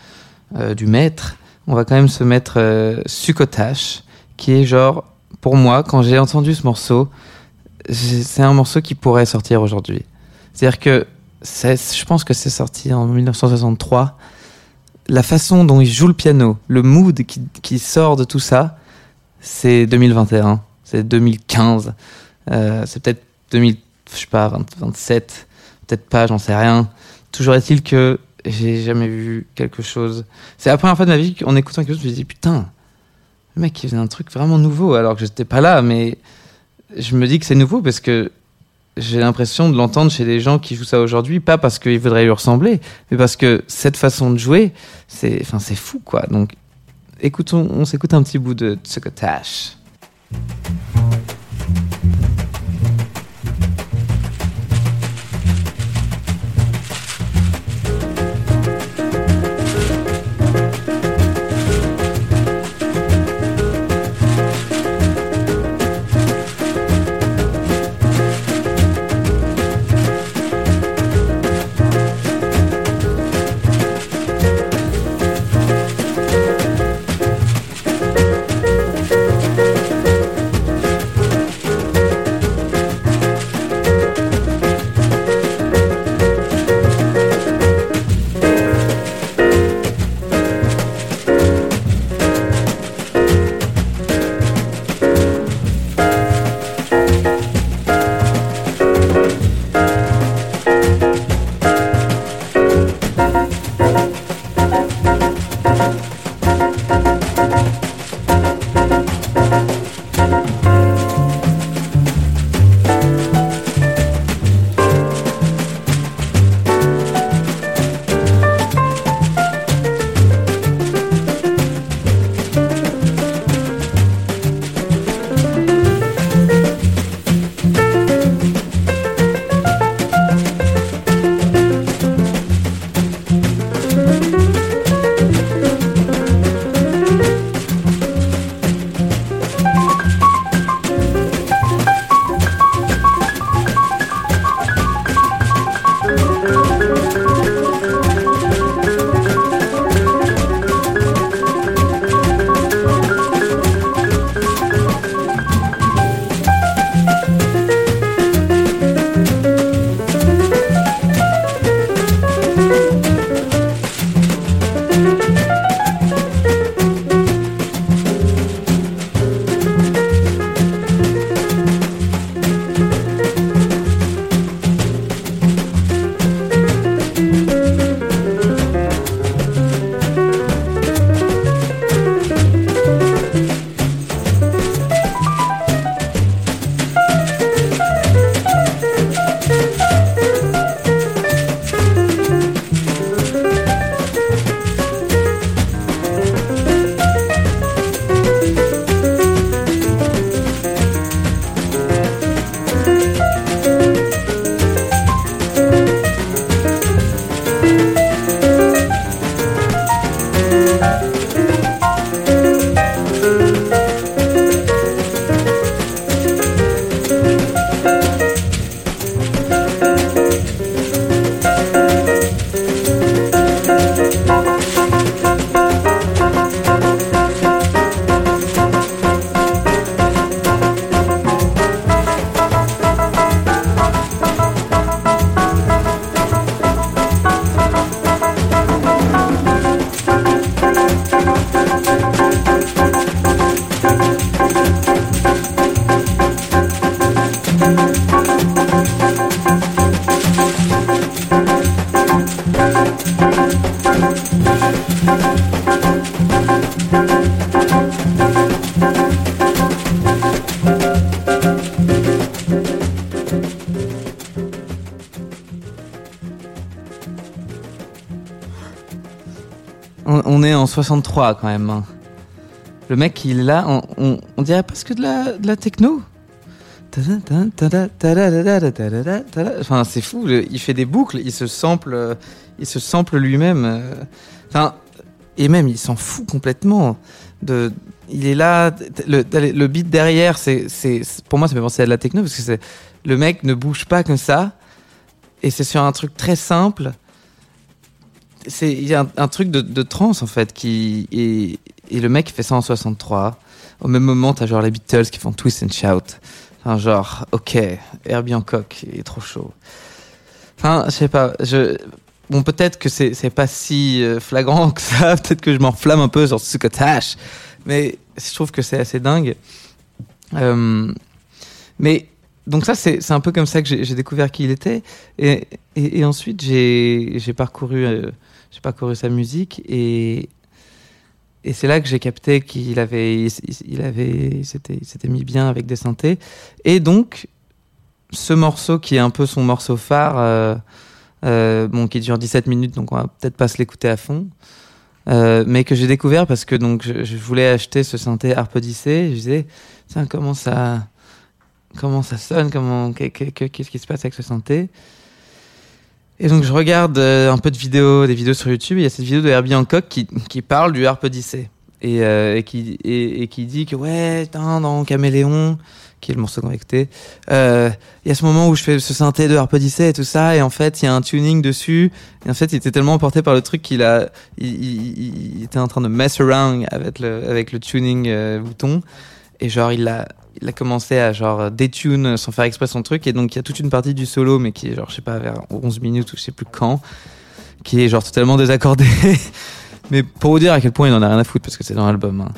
du maître, on va quand même se mettre euh, qui est genre, pour moi, quand j'ai entendu ce morceau, c'est un morceau qui pourrait sortir aujourd'hui. C'est-à-dire que je pense que c'est sorti en 1963. La façon dont il joue le piano, le mood qui, sort de tout ça, c'est 2021, c'est 2015, euh, c'est peut-être 2000, je sais pas, 20 27, peut-être pas, j'en sais rien. Toujours est-il que j'ai jamais vu quelque chose. C'est la première fois de ma vie qu'en écoutant quelque chose, je me dis putain, le mec il faisait un truc vraiment nouveau alors que j'étais pas là, mais je me dis que c'est nouveau parce que j'ai l'impression de l'entendre chez des gens qui jouent ça aujourd'hui, pas parce qu'ils voudraient lui ressembler, mais parce que cette façon de jouer, c'est, enfin, fou quoi. Donc, écoutons, on s'écoute un petit bout de Tsukotash. 63 quand même. hein. Le mec, il est là, on, on, on dirait presque de la, de la techno. Enfin, c'est fou. Il fait des boucles, il se sample, euh, il se sample lui-même. euh. Enfin, et même, il s'en fout complètement. Il est là, le, le beat derrière, c'est, pour moi, ça me fait penser à de la techno parce que le mec ne bouge pas comme ça. Et c'est sur un truc très simple. C'est, il y a un, truc de, de trance en fait qui, et, le mec fait ça en 63. Au même moment, t'as genre les Beatles qui font Twist and Shout. Enfin, genre, ok, Herbie Hancock, est trop chaud. Enfin, je sais pas, je, bon, peut-être que c'est, c'est pas si euh, flagrant que ça, peut-être que je m'enflamme un peu sur Succotash, mais je trouve que c'est assez dingue. Euh, mais, donc ça, c'est, un peu comme ça que j'ai, découvert qui il était. Et, et, et ensuite, j'ai, j'ai parcouru, euh, j'ai parcouru sa musique et, et c'est là que j'ai capté qu'il avait, il, avait, s'était, s'était mis bien avec des synthés. Et donc, ce morceau qui est un peu son morceau phare, euh, euh, bon, qui dure 17 minutes, donc on va peut-être pas se l'écouter à fond, euh, mais que j'ai découvert parce que donc je, voulais acheter ce synthé Harp Odyssey. Je disais, tiens, comment ça, comment ça sonne, comment, qu'est- qu'est- qu'est-ce qui se passe avec ce synthé? Et donc je regarde euh, un peu de vidéos, des vidéos sur YouTube. Il y a cette vidéo de Herbie Hancock qui, qui parle du Harp Odyssey et, euh, et qui et, qui dit que ouais, dans Caméléon, qui est le morceau connecté, euh, il y a ce moment où je fais ce synthé de Harp Odyssey et tout ça, et en fait il y a un tuning dessus. Et en fait, il était tellement emporté par le truc qu'il a, il, était en train de mess around avec le avec le tuning bouton. Et genre il a il a commencé à genre détune sans faire exprès son truc. Et donc il y a toute une partie du solo mais qui est genre je sais pas vers 11 minutes ou je sais plus quand qui est genre totalement désaccordé. Mais pour vous dire à quel point il en a rien à foutre parce que c'est dans l'album hein.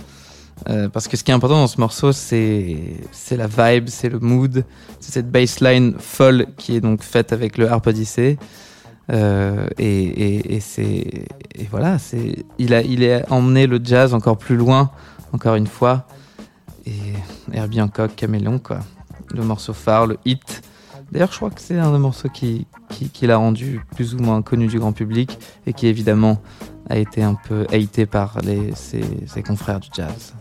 Euh, parce que ce qui est important dans ce morceau c'est c'est la vibe c'est le mood c'est cette bassline folle qui est donc faite avec le Harp Odyssey. Euh, et, et, et c'est et voilà c'est il a il a emmené le jazz encore plus loin encore une fois et Herbie Hancock, Caméléon, quoi. Le morceau phare, le hit. D'ailleurs, je crois que c'est un des morceaux qui, l'a rendu plus ou moins connu du grand public et qui évidemment a été un peu haïté par les, ses confrères du jazz.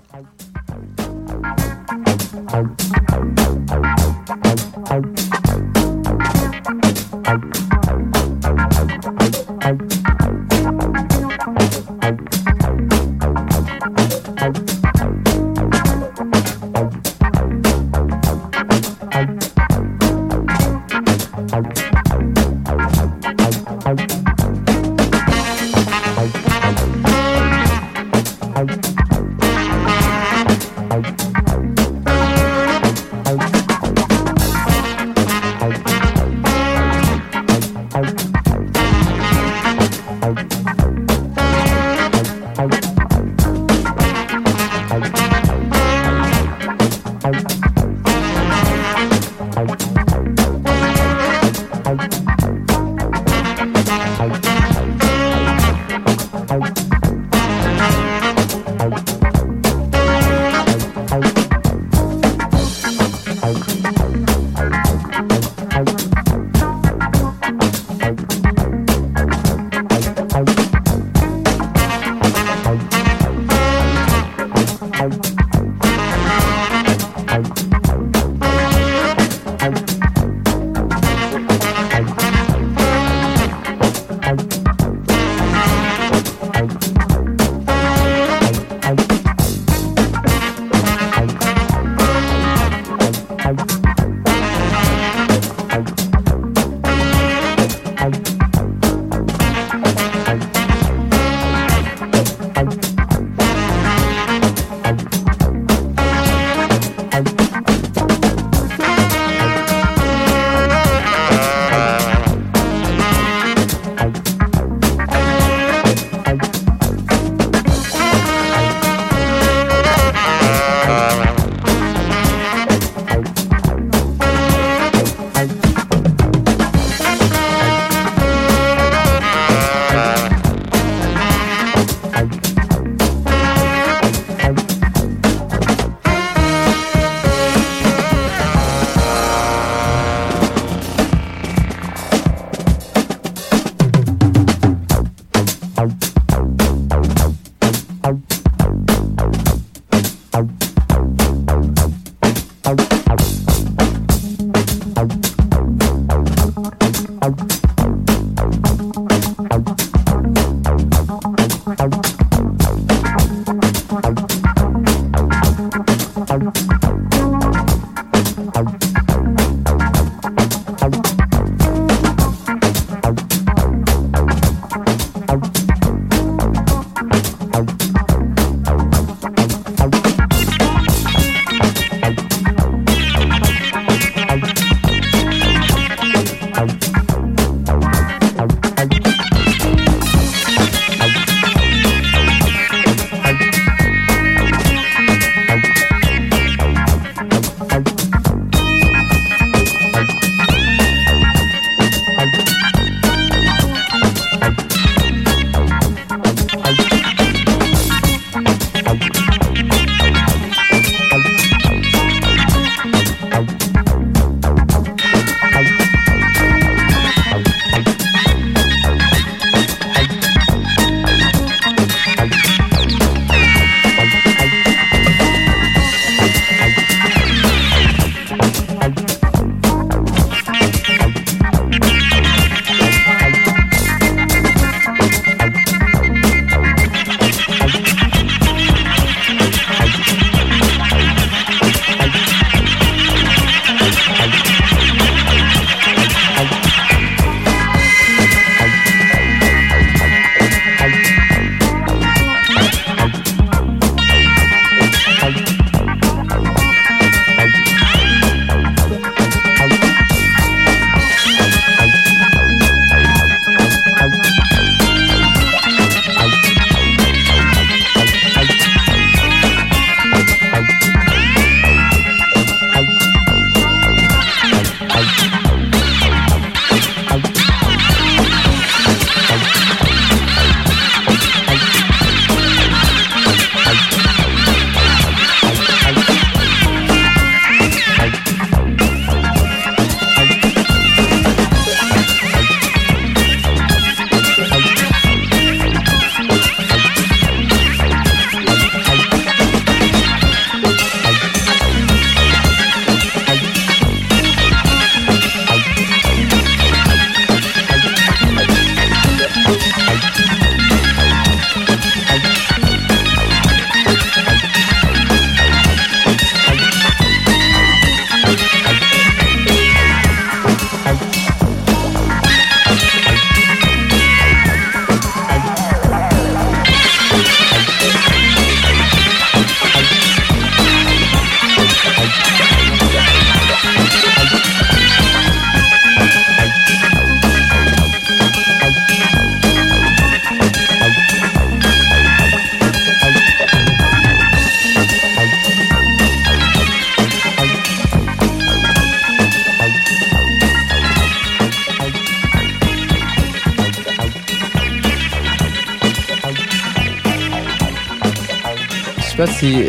Sais pas si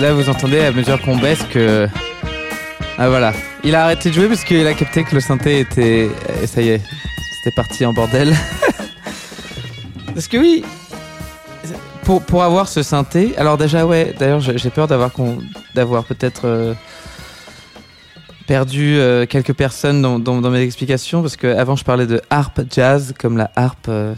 là vous entendez à mesure qu'on baisse que ah voilà, il a arrêté de jouer parce qu'il a capté que le synthé était et ça y est, c'était parti en bordel. parce que oui, pour pour avoir ce synthé, alors déjà ouais, d'ailleurs j'ai peur d'avoir d'avoir peut-être euh, perdu euh, quelques personnes dans, dans, mes explications parce que avant je parlais de harp jazz comme la harpe euh,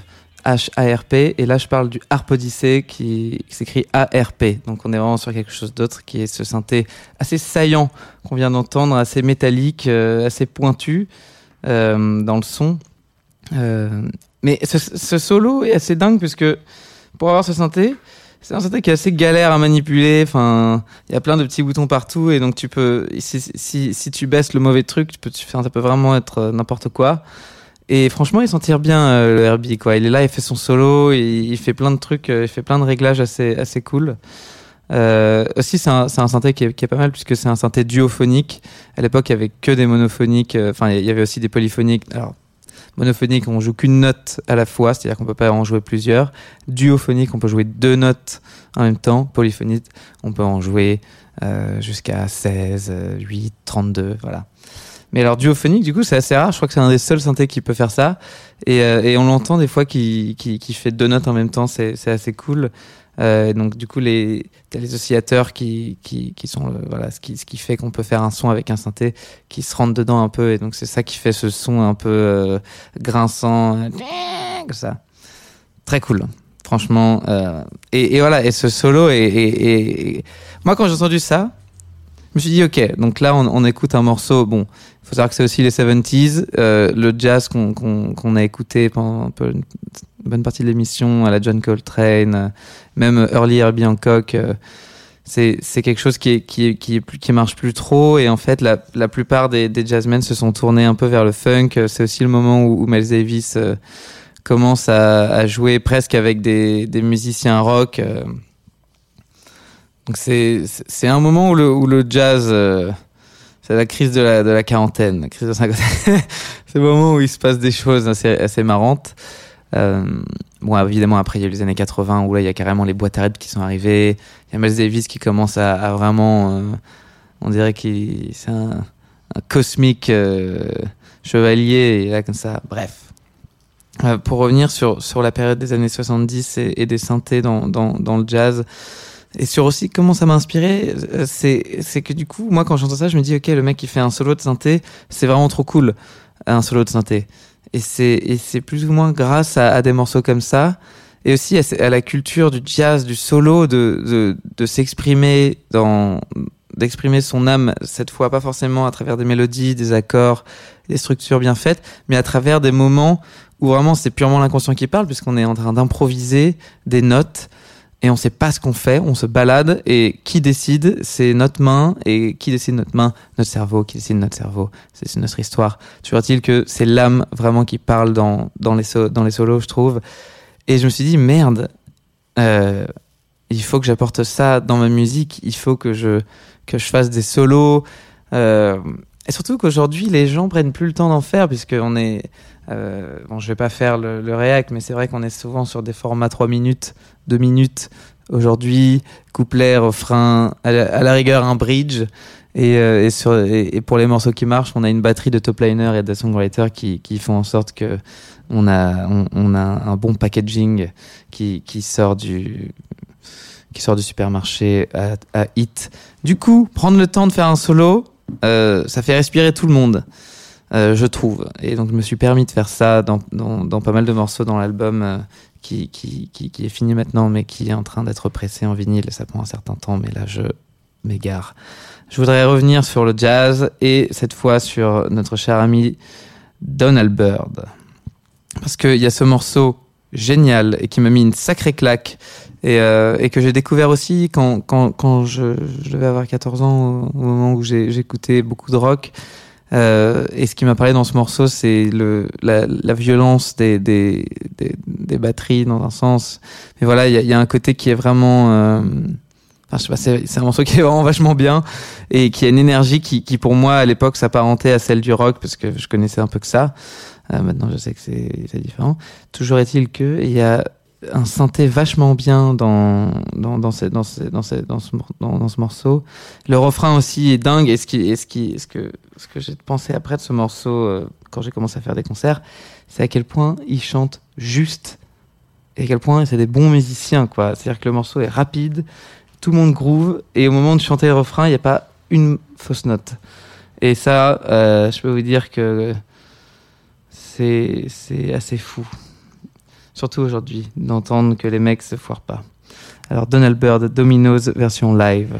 H-A-R-P et là je parle du harp odyssée qui, qui s'écrit A-R-P donc on est vraiment sur quelque chose d'autre qui est ce synthé assez saillant qu'on vient d'entendre assez métallique euh, assez pointu euh, dans le son Euh, mais ce, solo est assez dingue puisque pour avoir ce synthé c'est un synthé qui est assez galère à manipuler. Enfin, il y a plein de petits boutons partout et donc tu peux, si, si, tu baisses le mauvais truc, tu peux, tu, ça peut vraiment être n'importe quoi. Et franchement, il s'en tire bien euh, le Herbie quoi. Il est là, il fait son solo, il, fait plein de trucs, euh, il fait plein de réglages assez assez cool. Euh, aussi, c'est un, synthé qui est, pas mal puisque c'est un synthé duophonique. À l'époque, il y avait que des monophoniques. Enfin, il y avait aussi des polyphoniques. Alors, monophonique, on joue qu'une note à la fois, c'est-à-dire qu'on peut pas en jouer plusieurs. Duophonique, on peut jouer deux notes en même temps. Polyphonique, on peut en jouer jusqu'à 16, euh, 8, 32, voilà. Mais alors duophonique, du coup, c'est assez rare. Je crois que c'est un des seuls synthés qui peut faire ça. Et, euh, on l'entend des fois qui, fait deux notes en même temps. C'est assez cool. Euh, donc du coup, les, t'as les oscillateurs qui, qui, sont le- voilà ce qui, ce qui fait qu'on peut faire un son avec un synthé qui se rentre dedans un peu et donc c'est ça qui fait ce son un peu euh, grinçant euh, comme ça. Très cool. Franchement, euh, et, voilà, et ce solo, et- moi quand j'ai entendu ça, je me suis dit, ok, donc là on, écoute un morceau, bon, il faut savoir que c'est aussi les 70s, euh, le jazz qu'on a écouté pendant une bonne partie de l'émission, à la John Coltrane, euh, même Early Herbie Hancock, euh, c'est quelque chose qui, est, marche plus trop, et en fait la, plupart des, jazzmen se sont tournés un peu vers le funk, c'est aussi le moment où, où Miles Davis... commence à, jouer presque avec des musiciens rock. Donc c'est un moment où le, où le jazz, euh, c'est la crise de la, de la quarantaine, la crise de cinquantaine. c'est le moment où il se passe des choses assez, assez marrantes. Euh, bon, évidemment, après, il y a eu les années 80 où là, il y a carrément les boîtes à rythme qui sont arrivées. Il y a Miles Davis qui commence à, vraiment, euh, on dirait qu'il c'est un, cosmique chevalier, et là, comme ça. Bref. Pour revenir sur, sur la période des années 70 et, et des synthés dans, dans, dans le jazz, et sur aussi comment ça m'a inspiré, euh, c'est que du coup, moi, quand j'entends ça, je me dis, ok, le mec qui fait un solo de synthé, c'est vraiment trop cool, un solo de synthé. Et c'est plus ou moins grâce à, des morceaux comme ça, et aussi à, à la culture du jazz, du solo, de, de, de s'exprimer dans d'exprimer son âme cette fois pas forcément à travers des mélodies, des accords, des structures bien faites, mais à travers des moments où vraiment c'est purement l'inconscient qui parle puisqu'on est en train d'improviser des notes et on sait pas ce qu'on fait, on se balade et qui décide? C'est notre main et qui décide notre main, notre cerveau, qui décide notre cerveau, c'est notre histoire. Toujours-il que c'est l'âme vraiment qui parle dans dans les dans les solos, je trouve. Et je me suis dit merde, euh, il faut que j'apporte ça dans ma musique, il faut que je que je fasse des solos. Euh, et surtout qu'aujourd'hui, les gens prennent plus le temps d'en faire, puisqu'on est. Euh, bon, je vais pas faire le, le réact, mais c'est vrai qu'on est souvent sur des formats 3 minutes, 2 minutes. Aujourd'hui, couplet, refrain, à la, rigueur, un bridge. Et, euh, sur, et, pour les morceaux qui marchent, on a une batterie de top liner et de songwriters qui, qui font en sorte que on a, on, a un bon packaging qui, qui sort du qui sort du supermarché à, à hit. Du coup, prendre le temps de faire un solo, euh, ça fait respirer tout le monde, euh, je trouve. Et donc, je me suis permis de faire ça dans, dans, pas mal de morceaux dans l'album euh, qui, qui, qui, est fini maintenant, mais qui est en train d'être pressé en vinyle. Ça prend un certain temps, mais là, je m'égare. Je voudrais revenir sur le jazz et cette fois sur notre cher ami Donald Byrd. Parce qu'il y a ce morceau génial et qui m'a mis une sacrée claque et, euh, et que j'ai découvert aussi quand, quand, quand je, devais avoir 14 ans, au, moment où j'écoutais beaucoup de rock. Euh, et ce qui m'a parlé dans ce morceau, c'est le la, la violence des, des, des, des batteries dans un sens. Mais voilà, il y a, y a un côté qui est vraiment... euh, Enfin, je sais pas, c'est un morceau qui est vraiment vachement bien et qui a une énergie qui, qui pour moi, à l'époque, s'apparentait à celle du rock parce que je connaissais un peu que ça. Euh, maintenant, je sais que c'est différent. Toujours est-il que il y a un synthé vachement bien dans ce morceau. Le refrain aussi est dingue. Et ce qui est ce qui ce que ce que j'ai pensé après de ce morceau euh, quand j'ai commencé à faire des concerts, c'est à quel point il chante juste et à quel point c'est des bons musiciens quoi. C'est-à-dire que le morceau est rapide, tout le monde groove et au moment de chanter le refrain, il n'y a pas une fausse note. Et ça, euh, je peux vous dire que c'est assez fou. Surtout aujourd'hui, d'entendre que les mecs se foirent pas. Alors Donald Byrd, Domino's version live.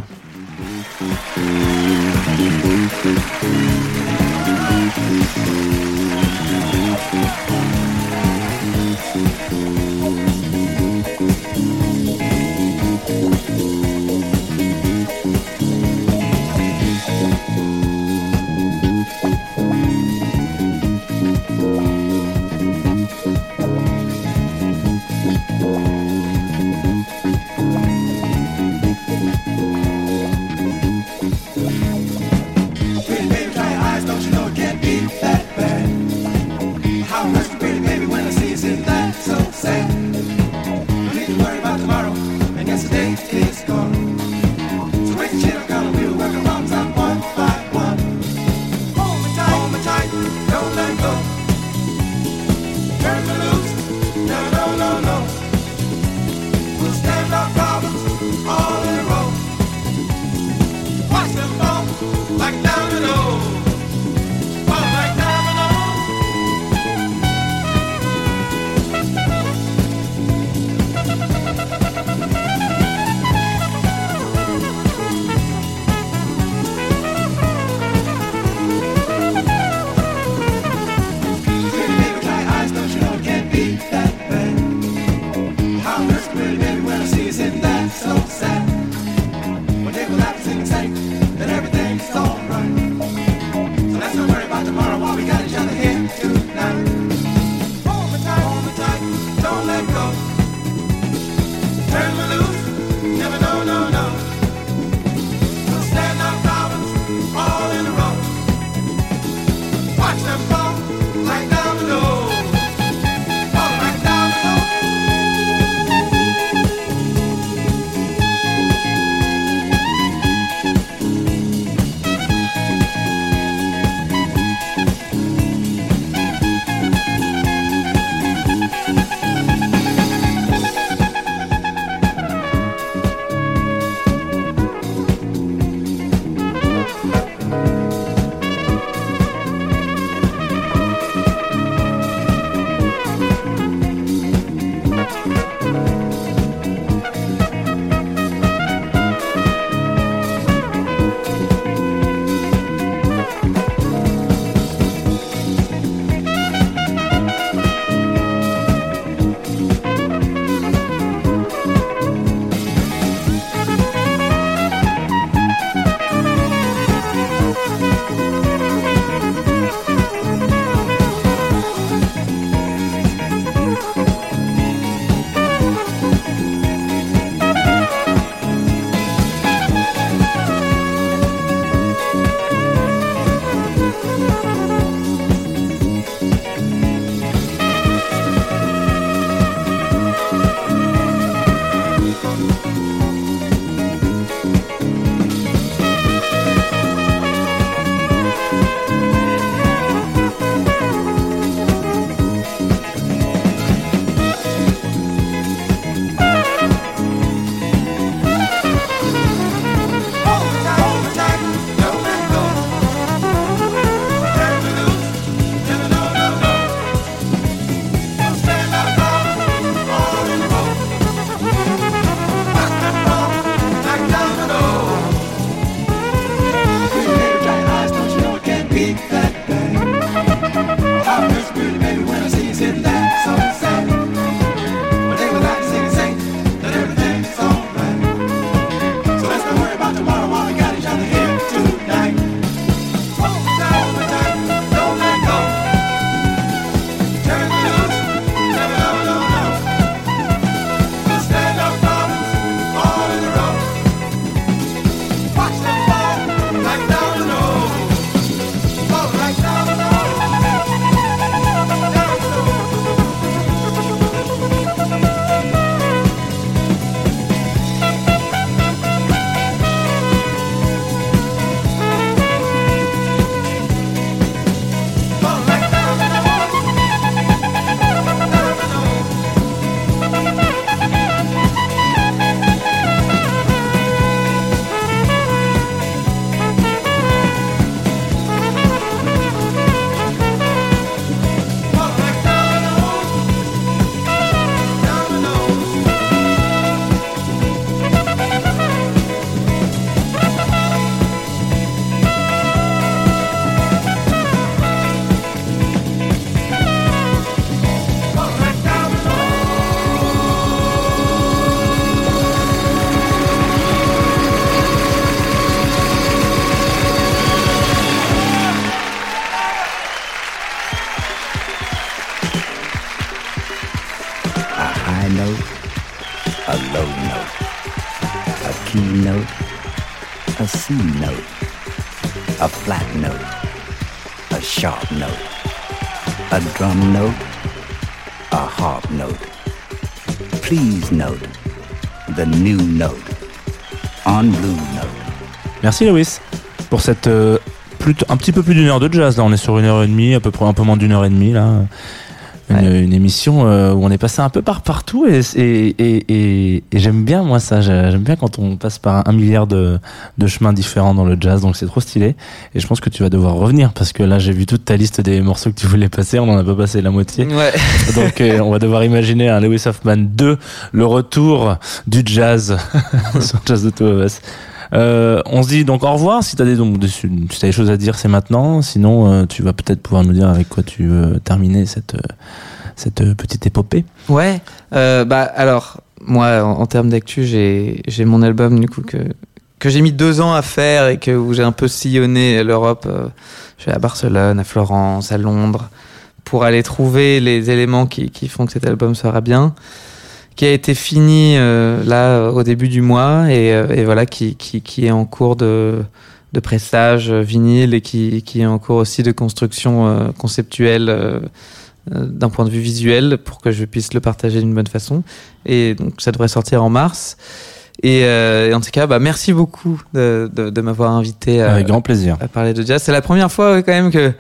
Drum note, a harp note. Please note the new note on blue note. Merci Lewis pour cette euh, un petit peu plus d'une heure de jazz. Là, on est sur une heure et demie, à peu près un peu moins d'une heure et demie là. Une, Ouais. une émission euh, où on est passé un peu par partout et, et, et, et- et j'aime bien moi ça. J'ai- J'aime bien quand on passe par un milliard de, de chemins différents dans le jazz, donc c'est trop stylé. Et je pense que tu vas devoir revenir parce que là j'ai vu toute ta liste des morceaux que tu voulais passer, on en a pas passé la moitié. Ouais. Donc euh, on va devoir imaginer un Lewis Hoffman 2, le retour du jazz sur Jazz de Two of Us. Euh, on se dit donc au revoir. Si tu as des, choses à dire, c'est maintenant. Sinon, euh, tu vas peut-être pouvoir nous dire avec quoi tu veux terminer cette, euh, petite épopée. Ouais. Bah alors, moi, en, termes d'actu, j'ai mon album du coup que j'ai mis deux ans à faire et que où j'ai un peu sillonné l'Europe. je suis à Barcelone, à Florence, à Londres pour aller trouver les éléments qui font que cet album sera bien qui a été fini euh, là au début du mois et, euh, et voilà qui, qui, qui est en cours de, de pressage vinyle et qui, qui est en cours aussi de construction euh, conceptuelle euh, euh, d'un point de vue visuel pour que je puisse le partager d'une bonne façon. Et donc ça devrait sortir en mars. Et, euh, et en tout cas bah merci beaucoup de, de, de m'avoir invité à, Avec grand plaisir. à parler de jazz. C'est la première fois quand même que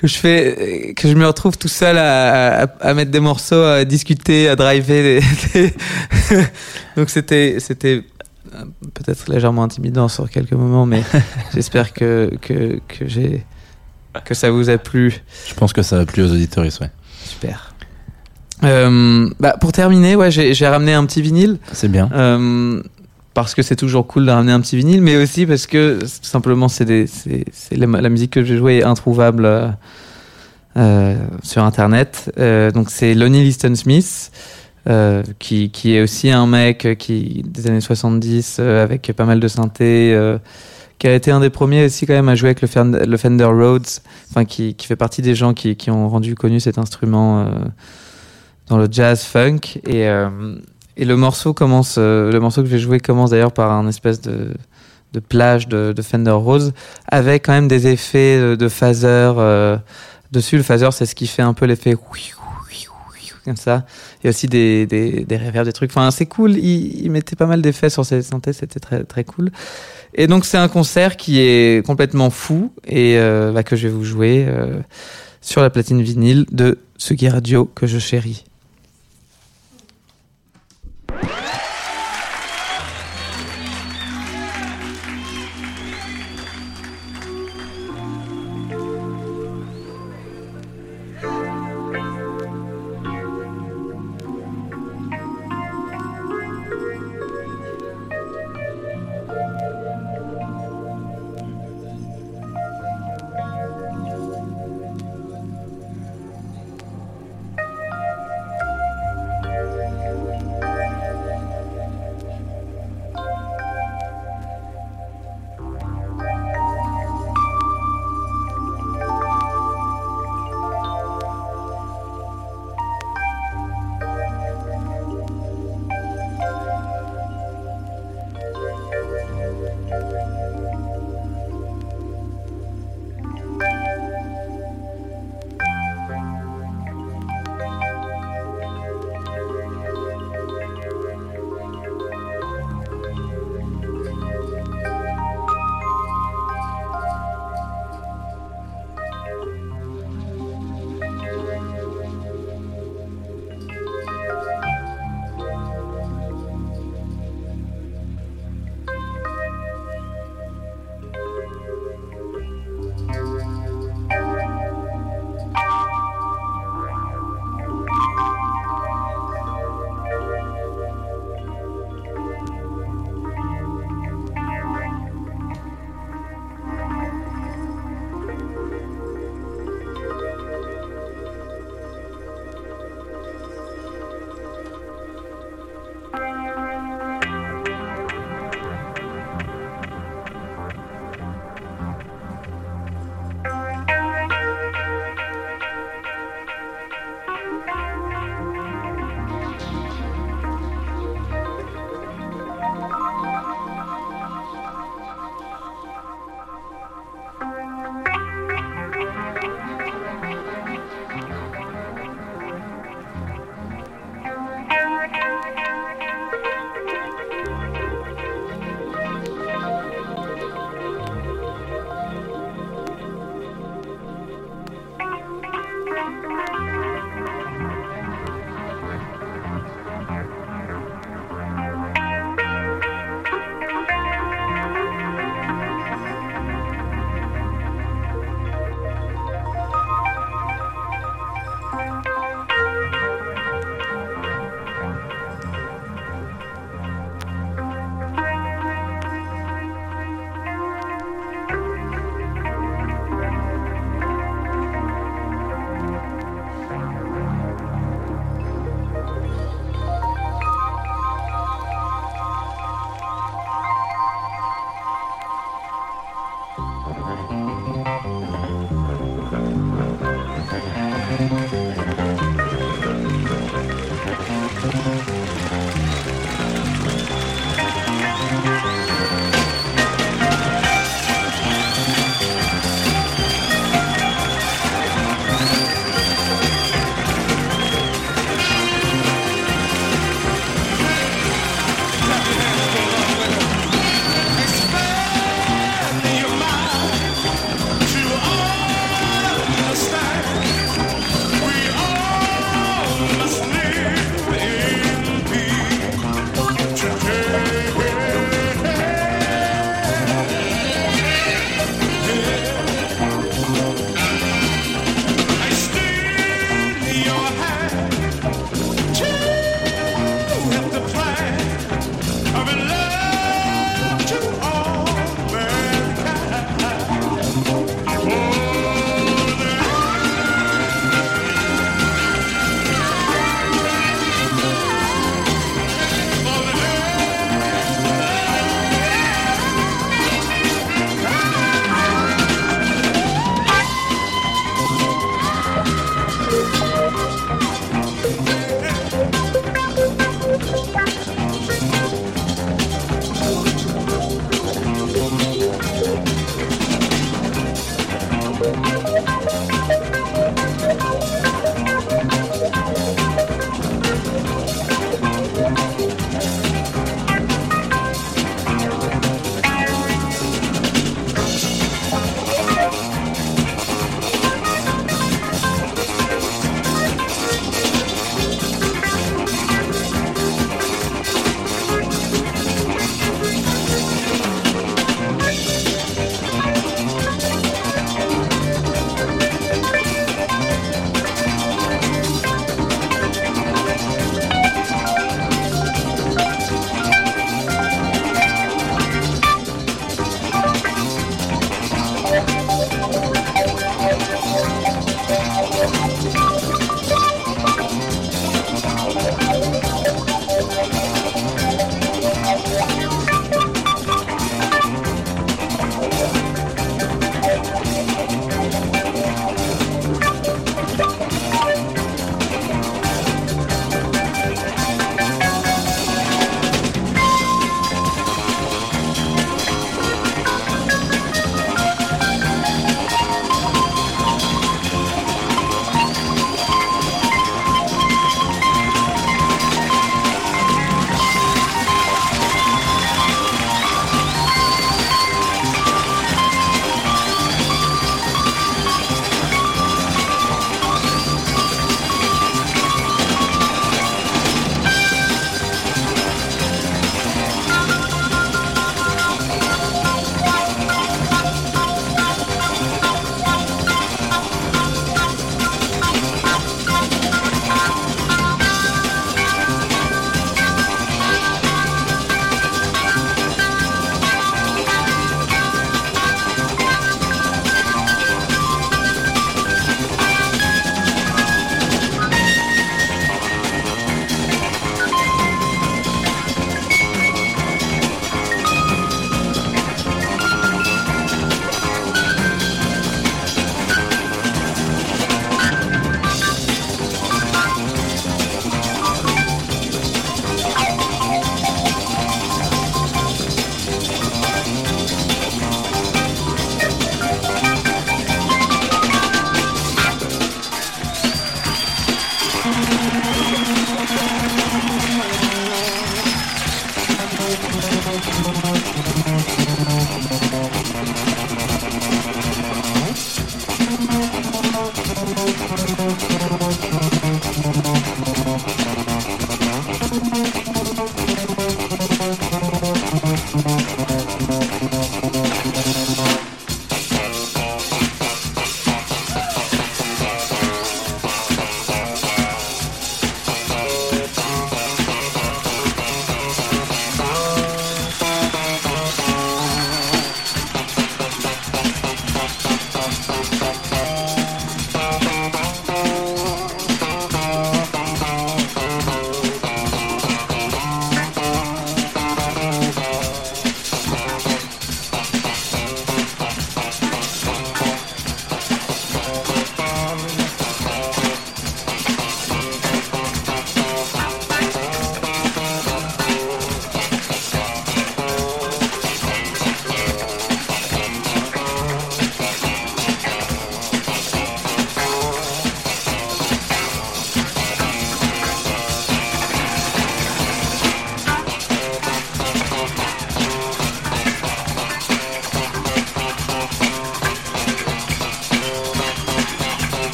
que je fais que je me retrouve tout seul à, à, à mettre des morceaux à discuter à driver donc c'était c'était peut-être légèrement intimidant sur quelques moments mais j'espère que que que j'ai que ça vous a plu Je pense que ça va plus aux auditeurs, ouais. super euh, bah pour terminer ouais j'ai j'ai ramené un petit vinyle C'est bien. euh, parce que c'est toujours cool de ramener un petit vinyle, mais aussi parce que tout simplement c'est la, la musique que j'ai jouée est introuvable euh, euh, sur internet. Euh, donc c'est Lonnie Liston Smith, euh, qui, qui est aussi un mec qui des années 70 euh, avec pas mal de synthé. euh, qui a été un des premiers aussi quand même à jouer avec le Fender, Rhodes, enfin qui, qui fait partie des gens qui, qui ont rendu connu cet instrument euh, dans le jazz funk et euh, et le morceau commence, euh, le morceau que je vais jouer commence d'ailleurs par un espèce de, de plage de, de Fender Rose avec quand même des effets de, de phaser euh, dessus. Le phaser, c'est ce qui fait un peu l'effet comme ça. Et aussi des, des, des reverbs, des trucs. Enfin, c'est cool. Il, il mettait pas mal d'effets sur ses synthés. C'était très, très cool. Et donc, c'est un concert qui est complètement fou et euh, bah, que je vais vous jouer euh, sur la platine vinyle de Sugi Radio que je chéris.